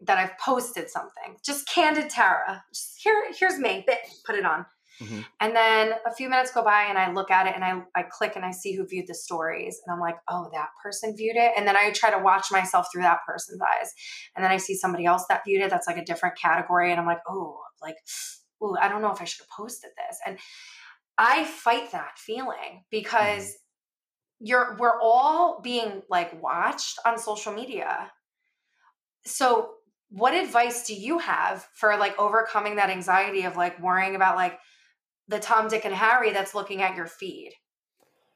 that i've posted something just candid tara just here here's me put it on Mm-hmm. And then a few minutes go by and I look at it and I, I click and I see who viewed the stories. And I'm like, oh, that person viewed it. And then I try to watch myself through that person's eyes. And then I see somebody else that viewed it that's like a different category. And I'm like, oh, like, oh, I don't know if I should have posted this. And I fight that feeling because mm-hmm. you're we're all being like watched on social media. So what advice do you have for like overcoming that anxiety of like worrying about like the Tom, Dick, and Harry that's looking at your feed.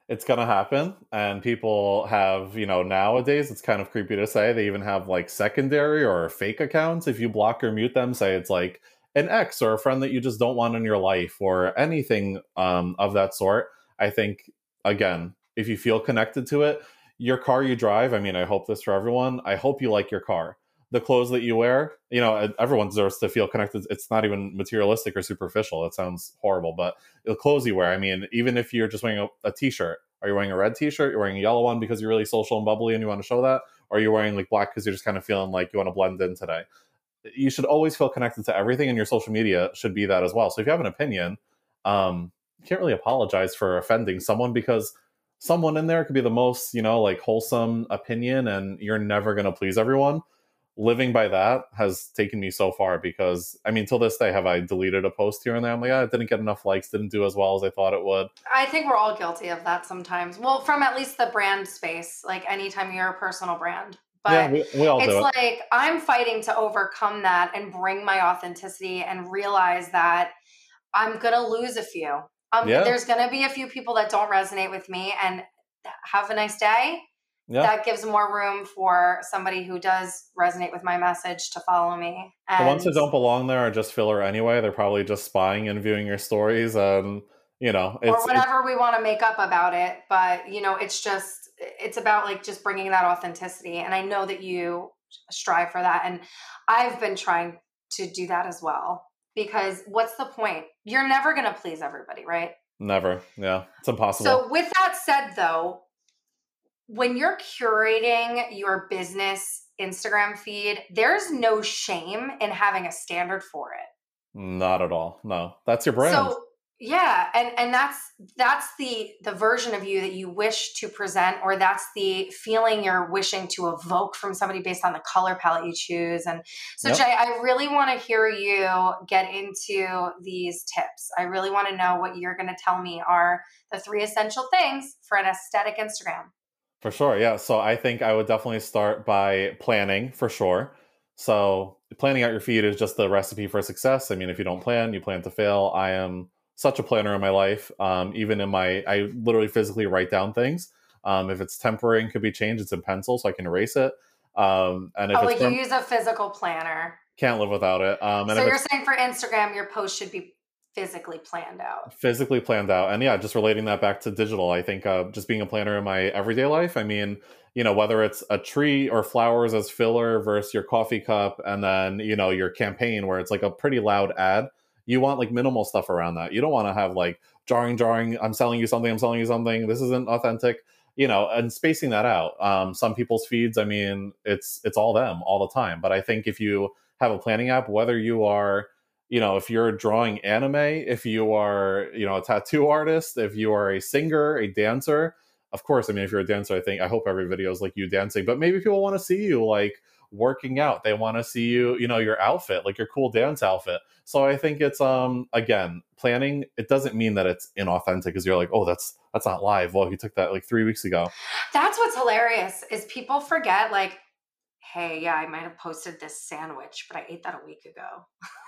It's gonna happen, and people have, you know, nowadays it's kind of creepy to say they even have like secondary or fake accounts. If you block or mute them, say it's like an ex or a friend that you just don't want in your life or anything um, of that sort. I think again, if you feel connected to it, your car you drive. I mean, I hope this for everyone. I hope you like your car the clothes that you wear you know everyone deserves to feel connected. It's not even materialistic or superficial. That sounds horrible but the clothes you wear i mean even if you're just wearing a a t-shirt are you wearing a red t-shirt? You're wearing a yellow one because you're really social and bubbly and you want to show that? Or are you wearing like black because you're just kind of feeling like you want to blend in today? You should always feel connected to everything and your social media should be that as well. So if you have an opinion um you can't really apologize for offending someone because someone in there could be the most you know like wholesome opinion and you're never going to please everyone living by that has taken me so far because I mean, till this day, have I deleted a post here and there? I'm like, oh, it didn't get enough likes, didn't do as well as I thought it would. I think we're all guilty of that sometimes. Well, from at least the brand space, like anytime you're a personal brand. But yeah, we, we all it's it. like I'm fighting to overcome that and bring my authenticity and realize that I'm gonna lose a few. Um, yeah. There's gonna be a few people that don't resonate with me, and have a nice day yeah. that gives more room for somebody who does resonate with my message to follow me. And the ones that don't belong there are just filler anyway. They're probably just spying and viewing your stories and you know or whatever we want to make up about it. But you know, it's just it's about like just bringing that authenticity. And I know that you strive for that, and I've been trying to do that as well. Because what's the point? You're never going to please everybody, right? Never. Yeah. It's impossible. So, with that said, though, when you're curating your business Instagram feed, there's no shame in having a standard for it. Not at all. No. That's your brand. So, yeah, and and that's that's the the version of you that you wish to present or that's the feeling you're wishing to evoke from somebody based on the color palette you choose. And so Yep. Jay, I really want to hear you get into these tips. I really want to know what you're going to tell me are the three essential things for an aesthetic Instagram. For sure, yeah. So I think I would definitely start by planning for sure. So planning out your feed is just the recipe for success. I mean, if you don't plan, you plan to fail. I am such a planner in my life. Um, even in my, I literally physically write down things. Um, if it's temporary and could be changed, it's in pencil, so I can erase it. Um, and if Oh, it's like you use a physical planner. can't live without it. Um, and So you're saying for Instagram, your post should be physically planned out. physically planned out. And yeah just relating that back to digital i think uh, just being a planner in my everyday life i mean you know whether it's a tree or flowers as filler versus your coffee cup and then you know your campaign where it's like a pretty loud ad you want like minimal stuff around that. You don't want to have like jarring jarring i'm selling you something i'm selling you something. This isn't authentic you know and spacing that out. Um, some people's feeds i mean it's it's all them all the time. But i think if you have a planning app whether you are you know if you're drawing anime if you are you know a tattoo artist if you are a singer a dancer of course i mean if you're a dancer i think i hope every video is like you dancing but maybe people want to see you like working out. They want to see you you know your outfit like your cool dance outfit. So i think it's um again planning it doesn't mean that it's inauthentic because you're like oh that's that's not live. Well he took that like three weeks ago. That's what's hilarious is people forget like, hey, yeah, I might have posted this sandwich, but I ate that a week ago.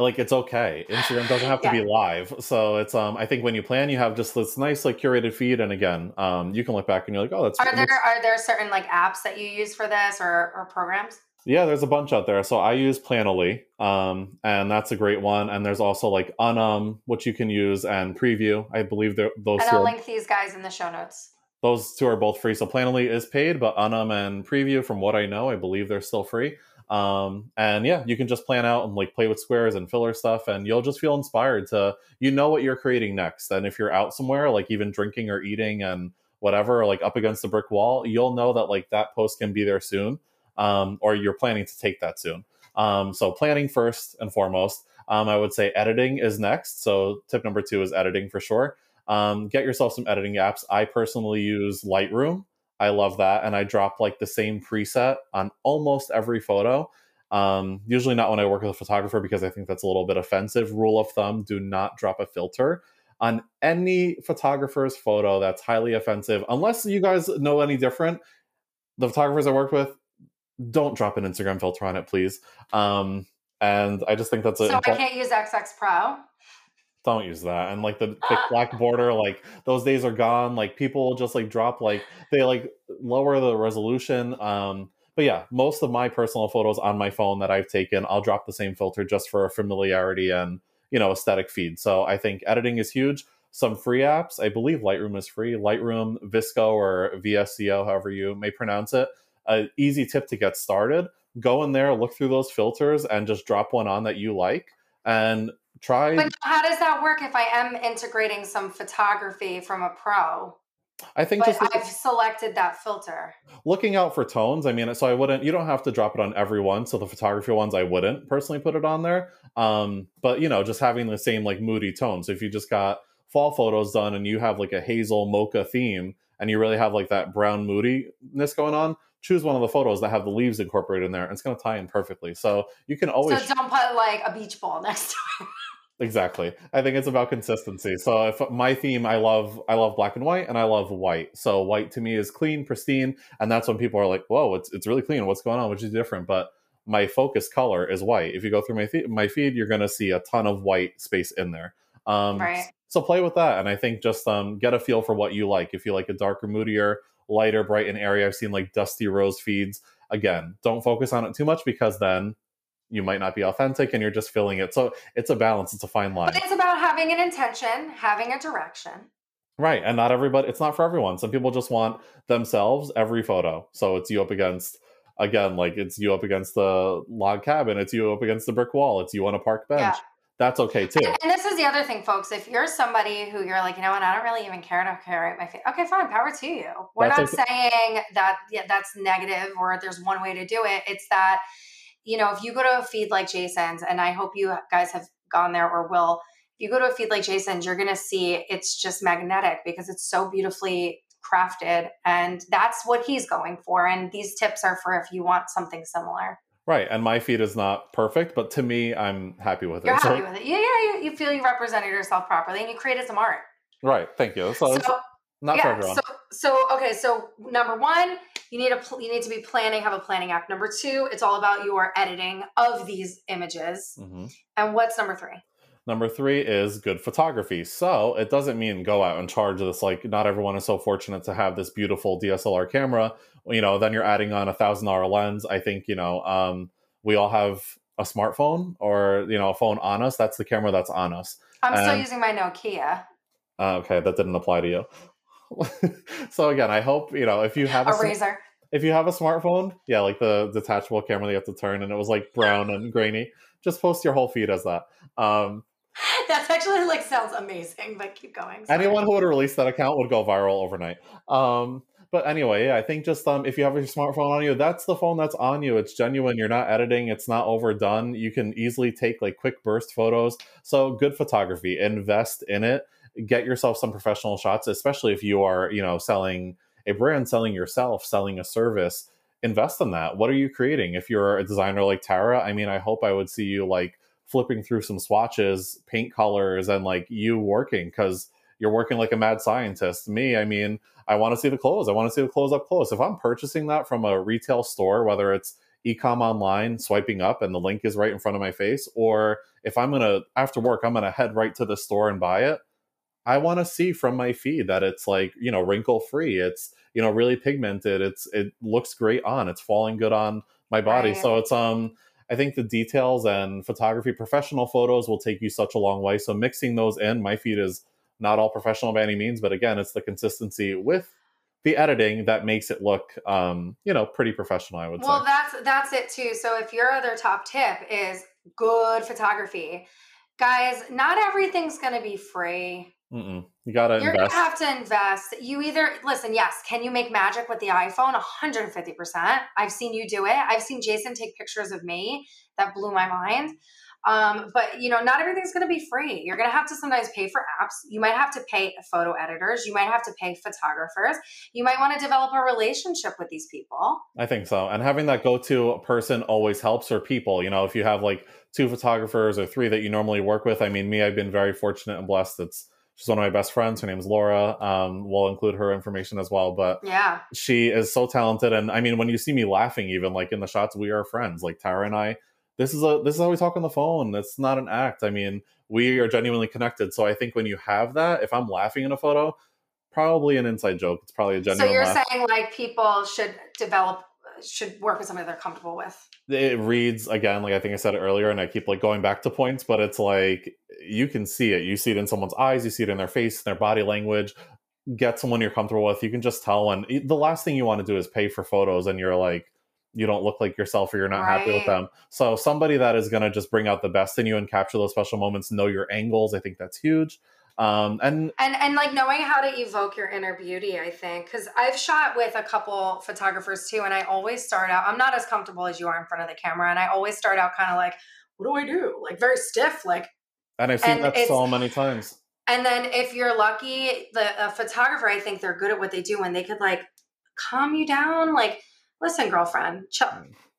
like it's okay. Instagram doesn't have to Yeah. be live. So it's um i think when you plan you have just this nice like curated feed. And again um you can look back and you're like oh that's Are there are there certain like apps that you use for this or or programs? yeah there's a bunch out there. So i use Planoly um and that's a great one. And there's also like unum which you can use and preview. I believe those And two I'll are, link these guys in the show notes. those two are both free. So Planoly is paid but unum and preview from what i know i believe they're still free um and yeah you can just plan out and like play with squares and filler stuff and you'll just feel inspired to you know what you're creating next. And if you're out somewhere like even drinking or eating and whatever like up against the brick wall you'll know that like that post can be there soon um or you're planning to take that soon. Um so planning first and foremost um i would say editing is next. So tip number two is editing for sure. Um, get yourself some editing apps. I personally use lightroom I love that. And I drop like the same preset on almost every photo. Um, usually not when I work with a photographer because I think that's a little bit offensive. Rule of thumb do not drop a filter on any photographer's photo that's highly offensive. Unless you guys know any different, the photographers I work with, don't drop an Instagram filter on it, please. Um, and I just think that's a So I can't use XX Pro. Don't use that and like the thick black border like those days are gone like people just like drop like they like lower the resolution um but yeah most of my personal photos on my phone that i've taken i'll drop the same filter just for a familiarity and you know aesthetic feed so i think editing is huge. Some free apps i believe lightroom is free lightroom visco or vsco however you may pronounce it an easy tip to get started go in there look through those filters and just drop one on that you like and try But how does that work if I am integrating some photography from a pro? I think But just I've selected that filter. looking out for tones. I mean, so I wouldn't. You don't have to drop it on every one. So the photography ones, I wouldn't personally put it on there. Um, but you know, just having the same like moody tones. So if you just got fall photos done and you have like a hazel mocha theme, and you really have like that brown moodiness going on, choose one of the photos that have the leaves incorporated in there, and it's going to tie in perfectly. So you can always So don't put like a beach ball next to it. Exactly. I think it's about consistency. So if my theme, I love, I love black and white, and I love white. So white to me is clean, pristine, and that's when people are like, "Whoa, it's it's really clean. What's going on? Which is different?" But my focus color is white. If you go through my feed, my feed, you're going to see a ton of white space in there. Um, Right. So play with that, and I think just um, get a feel for what you like. If you like a darker, moodier, lighter, bright, and airy, I've seen like dusty rose feeds. Again, don't focus on it too much because then you might not be authentic and you're just filling it. So it's a balance. It's a fine line. But it's about having an intention, having a direction. Right. And not everybody, it's not for everyone. Some people just want themselves every photo. So it's you up against, again, like it's you up against the log cabin, it's you up against the brick wall, it's you on a park bench. Yeah. that's okay too. And, this is the other thing, folks. If you're somebody who you're like, you know what, I don't really even care to curate my face. Okay, fine, power to you. We're That's not saying that yeah, that's negative or there's one way to do it. It's that, you know, if you go to a feed like Jason's, and I hope you guys have gone there or will, if you go to a feed like Jason's, you're gonna see it's just magnetic because it's so beautifully crafted. And that's what he's going for. And these tips are for if you want something similar. Right, and my feed is not perfect, but to me, I'm happy with You're it. happy So, with it. Yeah, yeah, you, you feel you represented yourself properly and you created some art. right, thank you. So, So not for everyone. so so okay, so number one, you need a pl- you need to be planning, have a planning app. Number two, it's all about your editing of these images. hmm And what's number three? Number three is good photography. So it doesn't mean go out and charge this. Like, not everyone is so fortunate to have this beautiful DSLR camera. You know, then you're adding on a thousand dollar lens. I think you know, um, we all have a smartphone or you know a phone on us. That's the camera that's on us. I'm still using my Nokia, Uh, okay, that didn't apply to you. so again, I hope you know if you have a, a razor. if you have a smartphone, yeah, like the detachable camera that you have to turn, and it was like brown and grainy. Just post your whole feed as that. Um, That's actually like sounds amazing, but keep going. Sorry. anyone who would release that account would go viral overnight. Um, but anyway, yeah, I think just um, if you have your smartphone on you, that's the phone that's on you. It's genuine. You're not editing. It's not overdone. You can easily take like quick burst photos. So good photography. Invest in it. Get yourself some professional shots, especially if you are, you know, selling a brand, selling yourself, selling a service. Invest in that. What are you creating? If you're a designer like Tara, I mean, I hope I would see you like flipping through some swatches, paint colors, and like you working because you're working like a mad scientist. Me, I mean, I want to see the clothes. I want to see the clothes up close. If I'm purchasing that from a retail store, whether it's ecom online, swiping up and the link is right in front of my face, or if I'm gonna after work, I'm gonna head right to the store and buy it. I want to see from my feed that it's like you know wrinkle free. It's you know really pigmented. It's it looks great on. It's falling good on my body. Right. So it's um I think the details and photography, professional photos will take you such a long way. So mixing those in, my feed is not all professional by any means, but again, it's the consistency with the editing that makes it look, um, you know, pretty professional. I would Well, say. Well that's that's it too. So if your other top tip is good photography, guys, not everything's going to be free. Mm-mm. You gotta You're invest. gonna have to invest. You either listen, yes, can you make magic with the iPhone? 150%. I've seen you do it. I've seen Jason take pictures of me that blew my mind. Um, but you know, not everything's gonna be free. You're gonna have to sometimes pay for apps. You might have to pay photo editors, you might have to pay photographers, you might want to develop a relationship with these people. I think so. And having that go-to person always helps. Or people, you know, if you have like two photographers or three that you normally work with. I mean, me, I've been very fortunate and blessed. It's she's one of my best friends. Her name's Laura. Um, we'll include her information as well. But Yeah. she is so talented and i mean when you see me laughing even like in the shots we are friends like tara and i this is a this is how we talk on the phone it's not an act i mean we are genuinely connected so i think when you have that if i'm laughing in a photo probably an inside joke it's probably a genuine. So you're laugh saying like people should develop should work with somebody they're comfortable with. it reads again like i think i said it earlier and i keep like going back to points but it's like you can see it. You see it in someone's eyes you see it in their face their body language. Get someone you're comfortable with. You can just tell and the last thing you want to do is pay for photos and you're like you don't look like yourself or you're not happy with them. So somebody that is going to just bring out the best in you and capture those special moments know your angles i think that's huge um, and and and like knowing how to evoke your inner beauty i think because i've shot with a couple photographers too and i always start out i'm not as comfortable as you are in front of the camera and i always start out kind of like what do i do? Like very stiff like and i've seen And that so many times. And then if you're lucky the a photographer i think they're good at what they do and they could like calm you down like listen girlfriend chill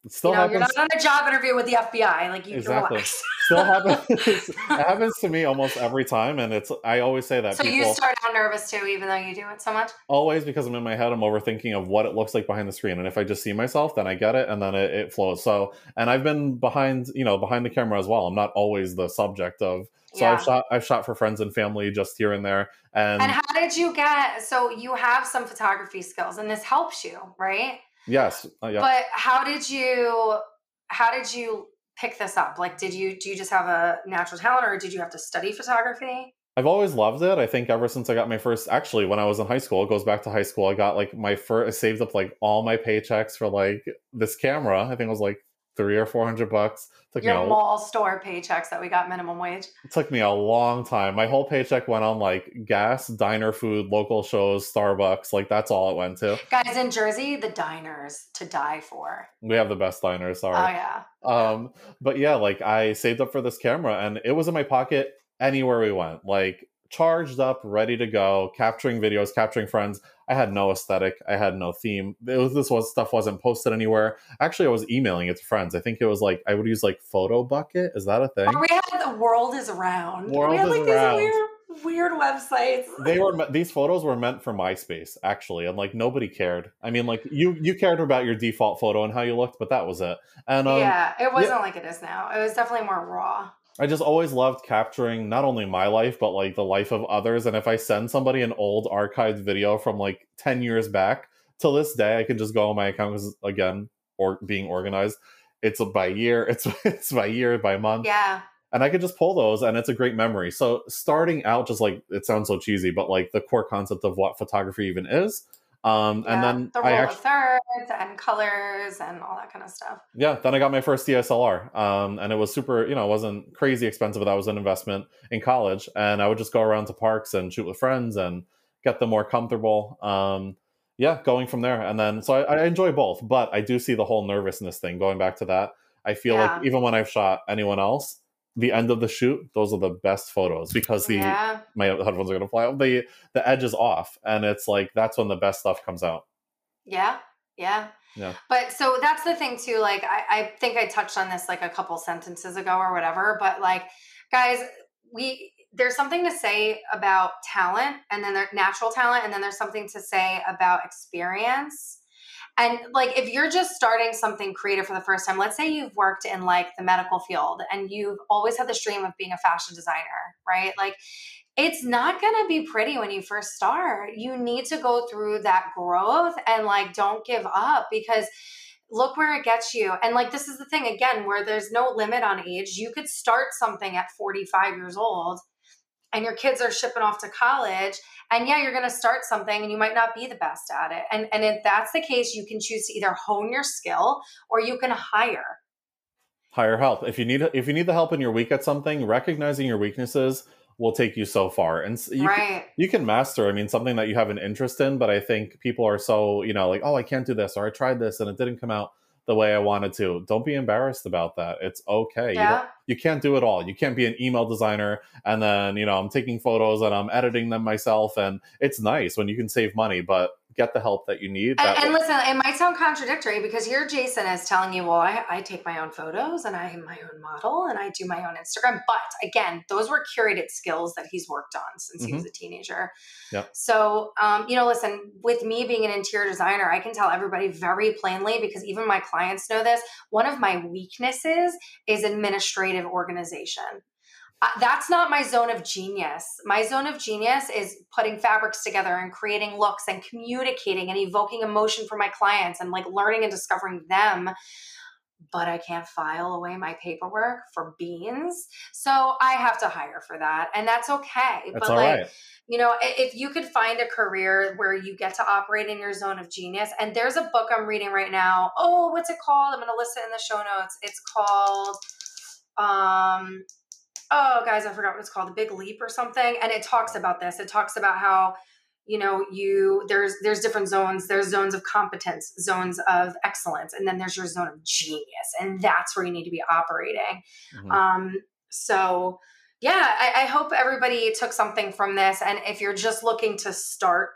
it still you know, happens you're not on a job interview with the fbi like you Exactly. still happens it happens to me almost every time and it's i always say that so people you start out nervous too even though you do it so much always because i'm in my head i'm overthinking of what it looks like behind the screen and if i just see myself then i get it and then it, it flows so and i've been behind you know behind the camera as well i'm not always the subject of so Yeah. i've shot i've shot for friends and family just here and there and, And how did you get? So you have some photography skills, and this helps you, right? Yes uh, yeah But how did you? How did you pick this up? Like, did you do you just have a natural talent, or did you have to study photography? I've always loved it. I think ever since I got my first, actually, when I was in high school, it goes back to high school. I got like my first, I saved up like all my paychecks for like this camera. I think it was like three or four hundred bucks. Took Your me a, mall store paychecks that we got minimum wage. it took me a long time. My whole paycheck went on like gas, diner food, local shows, Starbucks. Like that's all it went to. Guys in Jersey, the diners to die for. We have the best diners. Sorry. Oh yeah. Um, but yeah, like I saved up for this camera and it was in my pocket anywhere we went. Like charged up, ready to go, capturing videos, capturing friends. I had no aesthetic. I had no theme. It was this was stuff wasn't posted anywhere. Actually, I was emailing it to friends. I think it was like I would use like Photobucket. Is that a thing? Or we had the world is around. World we had is like around. these weird, weird websites. They were these photos were meant for MySpace actually, and like nobody cared. I mean, like you you cared about your default photo and how you looked, but that was it. And um, yeah, it wasn't like it is now. It was definitely more raw. I just always loved capturing not only my life, but like the life of others. And if I send somebody an old archived video from like 10 years back, to this day, I can just go on my account because, again, or being organized, it's by year, it's, it's by year, by month. Yeah. And I could just pull those and it's a great memory. So starting out, just like it sounds so cheesy, but like the core concept of what photography even is. Um, and then the I actually, of thirds and colors and all that kind of stuff. yeah, then I got my first DSLR. Um, and it was super, you know, it wasn't crazy expensive, but that was an investment in college. And I would just go around to parks and shoot with friends and get them more comfortable. Um, yeah, going from there. And then, so I, I enjoy both, but I do see the whole nervousness thing going back to that. I feel like even when I've shot anyone else, the end of the shoot, those are the best photos because the yeah. my headphones are gonna fly out. The the edge is off, and it's like that's when the best stuff comes out. Yeah. Yeah. Yeah. But so that's the thing too. Like I, I think I touched on this like a couple sentences ago or whatever. But like, guys, we there's something to say about talent and then there's natural talent, and then there's something to say about experience. And like if you're just starting something creative for the first time, let's say you've worked in like the medical field and you've always had the dream of being a fashion designer, right? Like it's not going to be pretty when you first start. You need to go through that growth and like don't give up because look where it gets you. And like this is the thing again where there's no limit on age. You could start something at 45 years old and your kids are shipping off to college and yeah you're going to start something and you might not be the best at it. And and if that's the case you can choose to either hone your skill or you can hire. Hire help if you need if you need the help and you're weak at something. Recognizing your weaknesses will take you so far, and you can, right. you can master. I mean, something that you have an interest in, but I think people are so you know like, oh, I can't do this, or I tried this and it didn't come out the way I wanted to. Don't be embarrassed about that. It's okay. You Yeah. you can't do it all. You can't be an email designer and then, you know, I'm taking photos and I'm editing them myself. And it's nice when you can save money, but get the help that you need. That And, and listen, it might sound contradictory because here Jason is telling you, well, I, I take my own photos and I am my own model and I do my own Instagram. But again, those were curated skills that he's worked on since he was a teenager. Yep. So, um, you know, listen, with me being an interior designer, I can tell everybody very plainly because even my clients know this. One of my weaknesses is administrative organization. Uh, that's not my zone of genius. My zone of genius is putting fabrics together and creating looks and communicating and evoking emotion for my clients and like learning and discovering them. But I can't file away my paperwork for beans. So I have to hire for that. And that's okay. that's but all like, right. you know, if you could find a career where you get to operate in your zone of genius, and there's a book I'm reading right now. Oh, what's it called? I'm going to list it in the show notes. It's called, um, oh, guys, I forgot what it's called, The Big Leap or something. And it talks about this. It talks about how, you know, you there's there's different zones. There's zones of competence, zones of excellence, and then there's your zone of genius, and that's where you need to be operating. Mhm. Um, so yeah, I, I hope everybody took something from this. And if you're just looking to start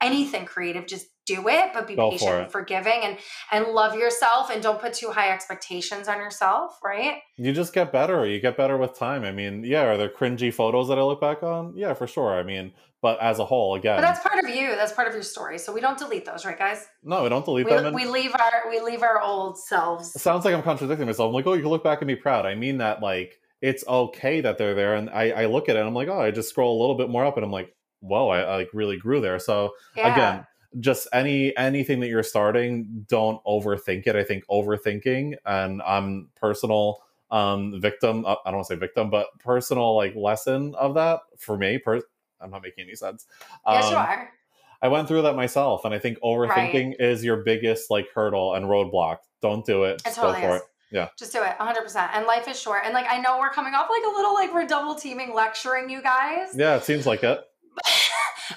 anything creative, just do it, but be Go patient for and forgiving and and love yourself and don't put too high expectations on yourself, right? you just get better. You get better with time. I mean, yeah, are there cringy photos that I look back on? Yeah, for sure. I mean, but as a whole, again, But that's part of you. That's part of your story. So we don't delete those, right, guys? no, we don't delete We, them. And we leave our we leave our old it selves. sounds like I'm contradicting myself. I'm like, oh, you can look back and be proud. I mean that like it's okay that they're there. And I, I look at it and I'm like, oh, I just scroll a little bit more up and I'm like, whoa, I, I like really grew there. So Yeah. again, just any anything that you're starting, don't overthink it. I think overthinking and I'm personal um victim. uh, I don't want to say victim, but personal like lesson of that for me. Per- I'm not making any sense. yes, you Um, are. I went through that myself, and I think overthinking is your biggest like hurdle and roadblock. Don't do it. It Just totally go for is. it. Yeah. Just do it 100%. And life is short. And like, I know we're coming off like a little like we're double teaming lecturing you guys. Yeah, it seems like it.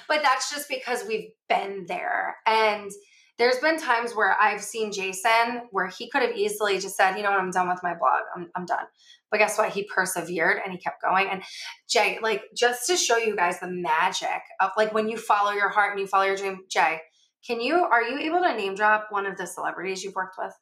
but that's just because we've been there. And there's been times where I've seen Jason where he could have easily just said, you know what, I'm done with my blog. I'm, I'm done. But guess what? He persevered and he kept going. And Jay, like just to show you guys the magic of like when you follow your heart and you follow your dream, Jay, can you are you able to name drop one of the celebrities you've worked with?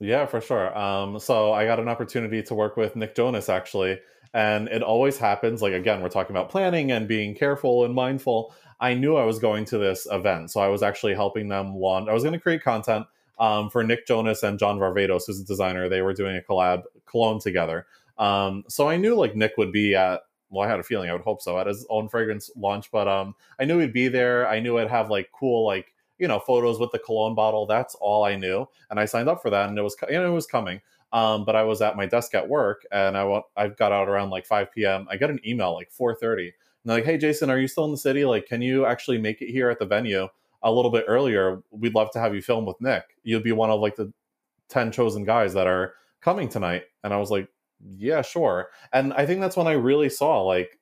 Yeah, for sure. Um, so I got an opportunity to work with Nick Jonas actually, and it always happens. Like again, we're talking about planning and being careful and mindful. I knew I was going to this event, so I was actually helping them launch. I was going to create content um, for Nick Jonas and John Varvatos, who's a designer. They were doing a collab cologne together. Um, so I knew like Nick would be at. Well, I had a feeling I would hope so at his own fragrance launch, but um, I knew he'd be there. I knew I'd have like cool like you know photos with the cologne bottle. That's all I knew, and I signed up for that, and it was you know it was coming. Um, but I was at my desk at work, and I I got out around like 5 p.m. I got an email like 4:30, and they're like, "Hey, Jason, are you still in the city? Like, can you actually make it here at the venue a little bit earlier? We'd love to have you film with Nick. You'd be one of like the 10 chosen guys that are coming tonight." And I was like, "Yeah, sure." And I think that's when I really saw like,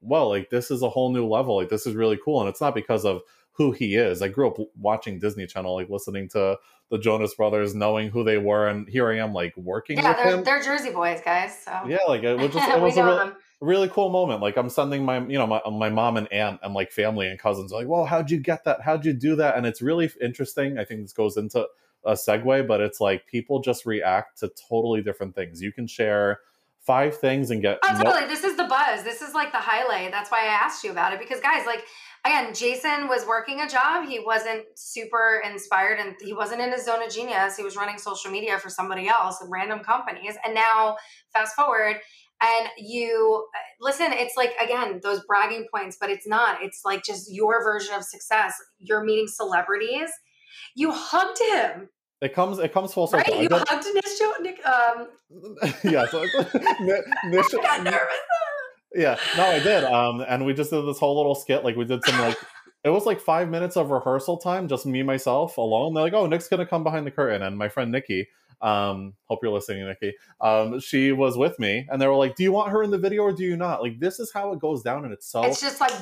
well, like this is a whole new level. Like this is really cool, and it's not because of who he is. I grew up watching Disney Channel, like listening to the Jonas Brothers, knowing who they were, and here I am, like working. Yeah, they're, him. they're Jersey boys, guys. So yeah, like it was just it was a really, really, cool moment. Like I'm sending my you know my my mom and aunt and like family and cousins like, well, how'd you get that? How'd you do that? And it's really interesting. I think this goes into a segue, but it's like people just react to totally different things. You can share five things and get oh, totally. No- this is the buzz. This is like the highlight. That's why I asked you about it because guys, like again, Jason was working a job. He wasn't super inspired and he wasn't in his zone of genius. He was running social media for somebody else, random companies. And now, fast forward, and you listen, it's like, again, those bragging points, but it's not. It's like just your version of success. You're meeting celebrities. You hugged him. It comes. It comes full circle. Right? You hugged Nish. Nick. Um. yeah. So, Nish, I got nervous yeah, no, I did. Um, and we just did this whole little skit. Like we did some like it was like five minutes of rehearsal time, just me myself alone. They're like, "Oh, Nick's gonna come behind the curtain," and my friend Nikki. Um, hope you're listening, Nikki. Um, she was with me, and they were like, "Do you want her in the video or do you not?" Like this is how it goes down, and it's so it's just like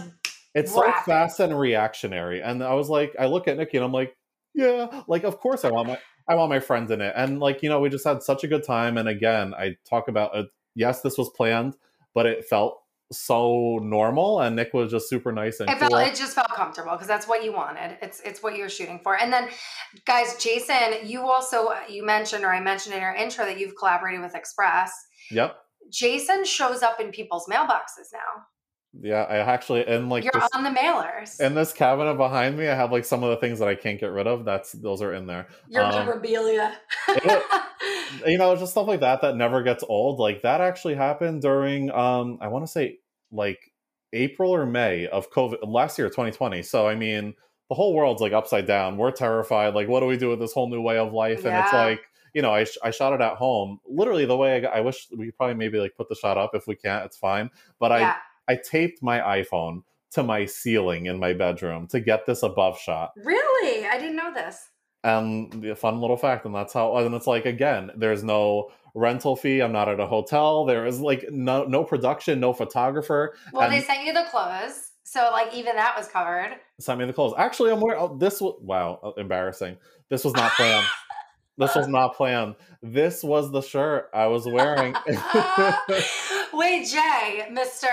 it's rapid. so fast and reactionary. And I was like, I look at Nikki, and I'm like, "Yeah, like of course I want my I want my friends in it." And like you know, we just had such a good time. And again, I talk about uh, yes, this was planned, but it felt so normal and Nick was just super nice and it cool. felt it just felt comfortable because that's what you wanted. It's it's what you're shooting for. And then guys, Jason, you also you mentioned or I mentioned in your intro that you've collaborated with Express. Yep. Jason shows up in people's mailboxes now. Yeah, I actually and like you're this, on the mailers. In this cabinet behind me, I have like some of the things that I can't get rid of. That's those are in there. Your um, memorabilia. it, you know, just stuff like that that never gets old. Like that actually happened during um I want to say like April or May of COVID last year, 2020. So I mean, the whole world's like upside down. We're terrified. Like, what do we do with this whole new way of life? And it's like you know, I, I shot it at home. Literally, the way I, got, I wish we could probably maybe like put the shot up if we can't. It's fine. But yeah. I I taped my iPhone to my ceiling in my bedroom to get this above shot. Really, I didn't know this. And the fun little fact, and that's how. And it's like again, there's no rental fee. I'm not at a hotel. There is like no no production, no photographer. Well, and they sent you the clothes. So like even that was covered. Sent me the clothes. Actually, I'm wearing oh, this. Was, wow, uh, embarrassing. This was not planned. this was not planned. This was the shirt I was wearing. Wait, Jay, Mister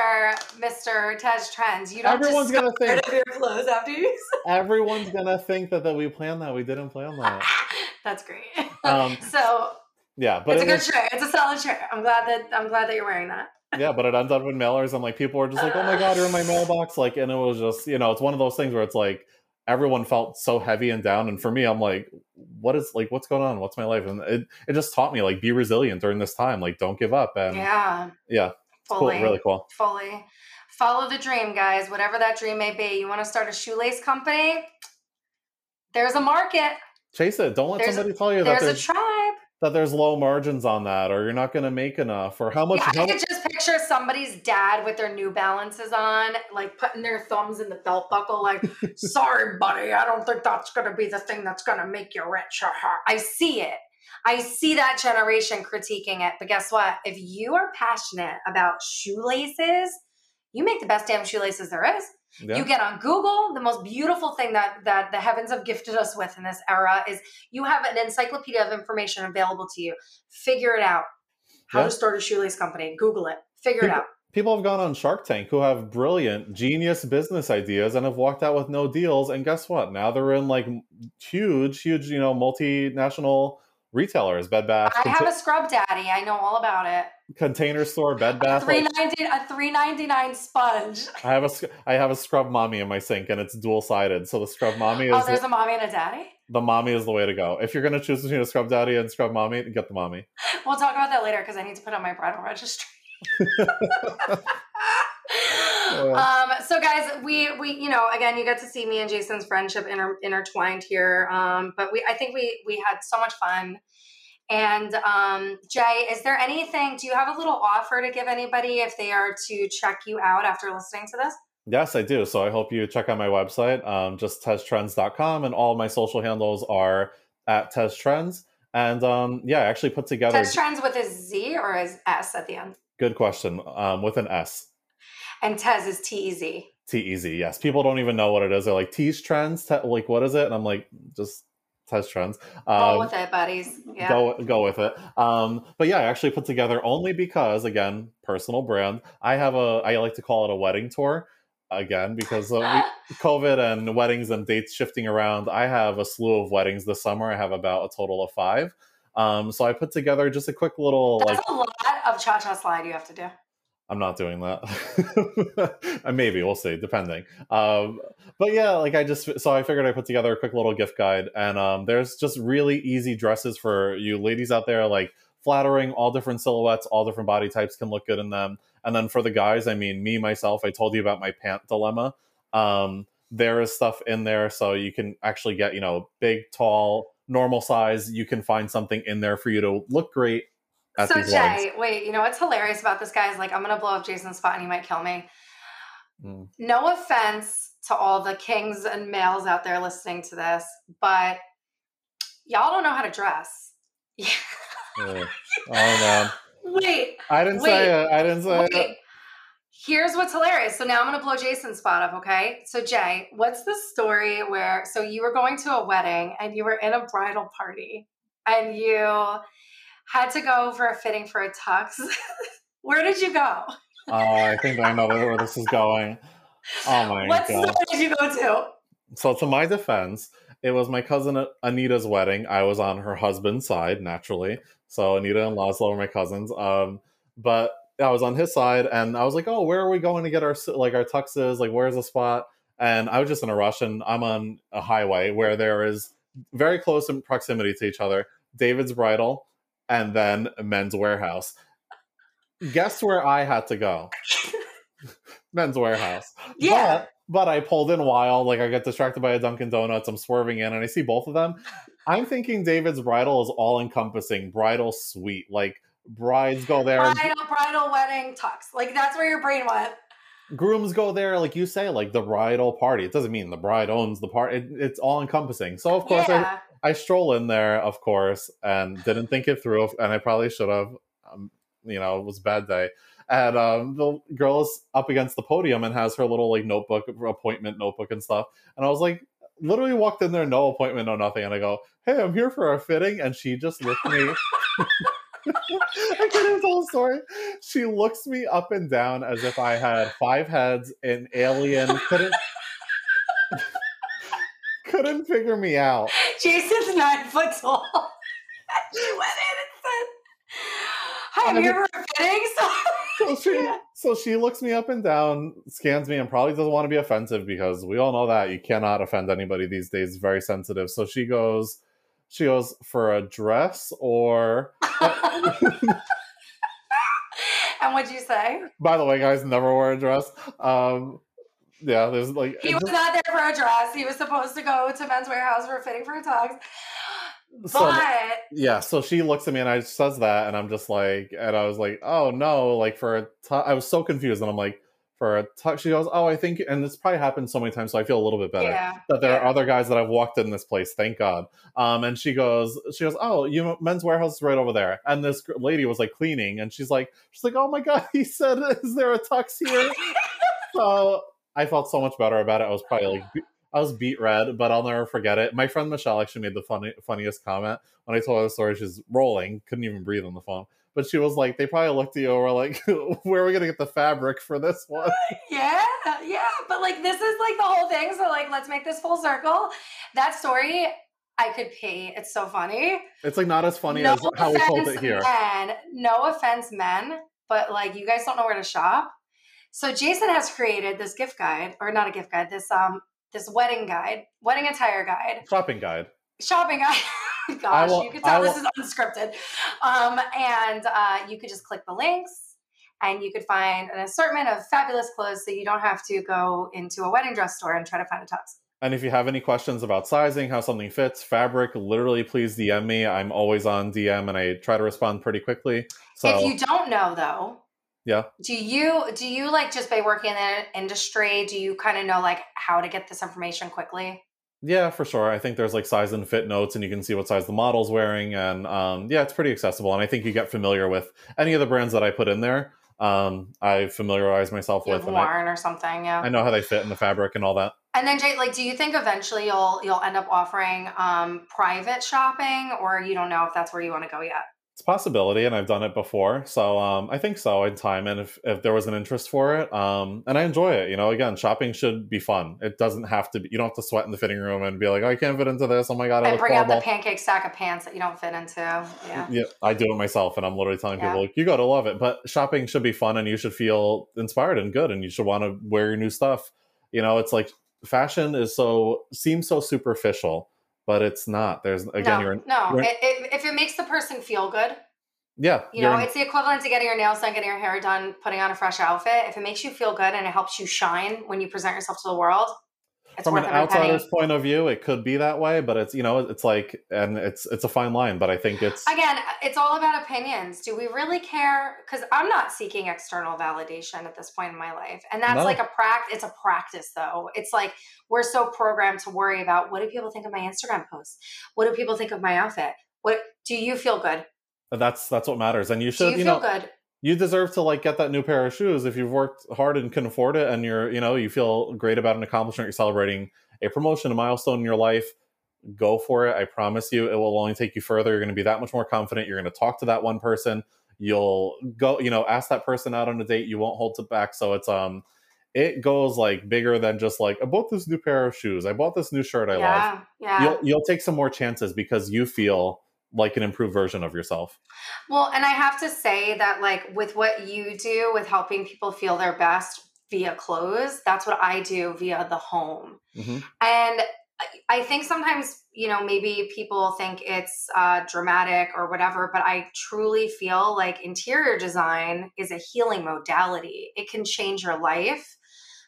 Mister Tez Trends, you don't. Everyone's gonna think your clothes after you. everyone's gonna think that that we planned that. We didn't plan that. That's great. Um, so yeah, but it's it a good was, shirt. It's a solid shirt. I'm glad that I'm glad that you're wearing that. yeah, but it ends up in mailers, and like people are just like, "Oh my god, you're in my mailbox!" Like, and it was just you know, it's one of those things where it's like everyone felt so heavy and down, and for me, I'm like, "What is like what's going on? What's my life?" And it it just taught me like be resilient during this time. Like, don't give up. And yeah, yeah, fully, cool, really cool. Fully follow the dream, guys. Whatever that dream may be. You want to start a shoelace company? There's a market. Chase it. Don't let there's somebody tell you that there's, there's a tribe that there's low margins on that or you're not going to make enough or how much yeah, how I could just picture somebody's dad with their new balances on like putting their thumbs in the belt buckle like sorry buddy I don't think that's going to be the thing that's going to make you rich I see it I see that generation critiquing it. But guess what? If you are passionate about shoelaces, you make the best damn shoelaces there is. Yeah. You get on Google. The most beautiful thing that that the heavens have gifted us with in this era is you have an encyclopedia of information available to you. Figure it out. How yeah. to start a shoelace company. Google it. Figure people, it out. People have gone on Shark Tank who have brilliant, genius business ideas and have walked out with no deals. And guess what? Now they're in like huge, huge, you know, multinational retailers, Bed Bath. I have a scrub daddy. I know all about it. Container store, Bed Bath. A three ninety a three ninety nine sponge. I have a I have a scrub mommy in my sink, and it's dual sided. So the scrub mommy oh, is. Oh, there's a mommy and a daddy. The mommy is the way to go. If you're gonna choose between a scrub daddy and scrub mommy, get the mommy. We'll talk about that later because I need to put on my bridal registry. um, so guys, we we you know again you get to see me and Jason's friendship inter- intertwined here. Um, but we I think we we had so much fun. And um, Jay, is there anything? Do you have a little offer to give anybody if they are to check you out after listening to this? Yes, I do. So I hope you check out my website, um, just teztrends.com, and all my social handles are at teztrends. And um, yeah, I actually put together Tez Trends with a Z or is S at the end? Good question. Um, with an S. And Tez is T E Z. T E Z. Yes. People don't even know what it is. They're like T's trends. Te- like what is it? And I'm like, just Tez trends. Um, go with it, buddies. Yeah. Go go with it. Um, but yeah, I actually put together only because again, personal brand. I have a I like to call it a wedding tour. Again, because of COVID and weddings and dates shifting around, I have a slew of weddings this summer. I have about a total of five. Um, so I put together just a quick little That's like a lot of cha cha slide you have to do. I'm not doing that. Maybe we'll see, depending. Um, but yeah, like I just so I figured I put together a quick little gift guide, and um, there's just really easy dresses for you ladies out there, like flattering, all different silhouettes, all different body types can look good in them. And then for the guys, I mean, me myself, I told you about my pant dilemma. Um, there is stuff in there, so you can actually get you know big, tall, normal size. You can find something in there for you to look great so Jay, wait, you know what's hilarious about this guy is like I'm gonna blow up Jason's spot and he might kill me. Mm. No offense to all the kings and males out there listening to this, but y'all don't know how to dress. Yeah. oh man. Wait. I didn't wait, say it. I didn't say wait. it. Here's what's hilarious. So now I'm gonna blow Jason's spot up, okay? So Jay, what's the story where so you were going to a wedding and you were in a bridal party and you had to go for a fitting for a tux. where did you go? Oh, I think I know where this is going. Oh my what god! What did you go to? So, to my defense, it was my cousin Anita's wedding. I was on her husband's side, naturally. So Anita and Laszlo are my cousins. Um, but I was on his side, and I was like, "Oh, where are we going to get our like our tuxes? Like, where's the spot?" And I was just in a rush, and I'm on a highway where there is very close in proximity to each other. David's Bridal, and then Men's Wearhouse. Guess where I had to go? Men's Wearhouse. Yeah. But, but I pulled in wild. Like I get distracted by a Dunkin' Donuts. I'm swerving in and I see both of them. I'm thinking David's bridal is all encompassing, bridal suite. Like brides go there. Bridal, bridal wedding tux. Like that's where your brain went. Grooms go there, like you say, like the bridal party. It doesn't mean the bride owns the party. It, it's all encompassing. So of course, yeah. I stroll in there, of course, and didn't think it through, and I probably should have. Um, you know, it was a bad day. And um, the girl is up against the podium and has her little like notebook, appointment notebook and stuff. And I was like, literally walked in there, no appointment, no nothing. And I go, "Hey, I'm here for a fitting," and she just looked me. I can't even tell the story. She looks me up and down as if I had five heads, an alien couldn't couldn't figure me out. Jason's nine foot tall. she went in and said, Hi, I'm here for a fitting. So, so she, so she looks me up and down, scans me, and probably doesn't want to be offensive because we all know that you cannot offend anybody these days. Very sensitive. So she goes, she goes for a dress or. and what'd you say? By the way, guys, never wear a dress. Um, yeah, there's like he was just, not there for a dress. He was supposed to go to Men's Warehouse for fitting for a tux. But so, yeah, so she looks at me and I says that, and I'm just like, and I was like, oh no, like for a t- I was so confused, and I'm like, for a tux. She goes, "Oh, I think," and this probably happened so many times, so I feel a little bit better Yeah. that there yeah. are other guys that I've walked in this place. Thank God. Um, and she goes, she goes, "Oh, you know, men's wearhouse is right over there." And this lady was like cleaning, and she's like, she's like, "Oh my God," he said, "Is there a tux here?" so I felt so much better about it. I was probably like. I was beet red, but I'll never forget it. My friend Michelle actually made the funny, funniest comment when I told her the story. She's rolling, couldn't even breathe on the phone. But she was like, they probably looked at you and were like, where are we going to get the fabric for this uh, one? yeah, yeah. But like this is like the whole thing. So like let's make this full circle. That story, I could pee. It's so funny. It's like not as funny as how we told it here. men. No offense, men, but like you guys don't know where to shop. So Jason has created this gift guide, or not a gift guide, this um this wedding guide, wedding attire guide, Shopping guide. shopping guide. Gosh, will- you can tell this is unscripted. Um, and uh, you could just click the links and you could find an assortment of fabulous clothes so you don't have to go into a wedding dress store and try to find a tux. And if you have any questions about sizing, how something fits, fabric, literally please DM me. I'm always on DM and I try to respond pretty quickly. So if you don't know though, Yeah. Do you do you like just by working in the industry, do you kind of know like how to get this information quickly? yeah, for sure. I think there's like size and fit notes and you can see what size the model's wearing. And um, yeah, it's pretty accessible. And I think you get familiar with any of the brands that I put in there. Um, I familiarize myself You with I, or something, yeah. I know how they fit in the fabric and all that. And then Jay, like, do you think eventually you'll you'll end up offering um private shopping, or you don't know if that's where you want to go yet? It's a possibility, and I've done it before, so um, I think so in time. And if, if there was an interest for it, um, and I enjoy it, you know, again, shopping should be fun. It doesn't have to. be You don't have to sweat in the fitting room and be like, oh, I can't fit into this. Oh my god, I And bring out the pancake stack of pants that you don't fit into. Yeah. Yeah, I do it myself, and I'm literally telling Yeah. people, like, you got to love it. But shopping should be fun, and you should feel inspired and good, and you should want to wear your new stuff. You know, it's like fashion is so seems so superficial, but it's not. There's again, no, you're no. you're- It, it, if it makes the person feel good, yeah, you know, it's the equivalent to getting your nails done, getting your hair done, putting on a fresh outfit. If it makes you feel good and it helps you shine when you present yourself to the world, it's from an every penny. outsider's point of view, it could be that way, but it's you know, it's like, and it's it's a fine line. But I think it's Again, it's all about opinions. Do we really care? Because I'm not seeking external validation at this point in my life, and that's No. like a practice. It's a practice, though. It's like we're so programmed to worry about what do people think of my Instagram posts? What do people think of my outfit? What do you feel good? that's that's what matters, and you Do should you you, feel know good? You deserve to like get that new pair of shoes if you've worked hard and can afford it, and you're you know you feel great about an accomplishment, you're celebrating a promotion, a milestone in your life. Go for it. I promise you, it will only take you further. You're going to be that much more confident. You're going to talk to that one person. You'll go, you know, ask that person out on a date. You won't hold it back. So it's um, it goes like bigger than just like I bought this new pair of shoes. I bought this new shirt I love. yeah, yeah. You'll you'll take some more chances because you feel like an improved version of yourself. Well, and I have to say that, like, with what you do with helping people feel their best via clothes, that's what I do via the home. Mhm. And I- I think sometimes, you know, maybe people think it's uh, dramatic or whatever, but I truly feel like interior design is a healing modality. It can change your life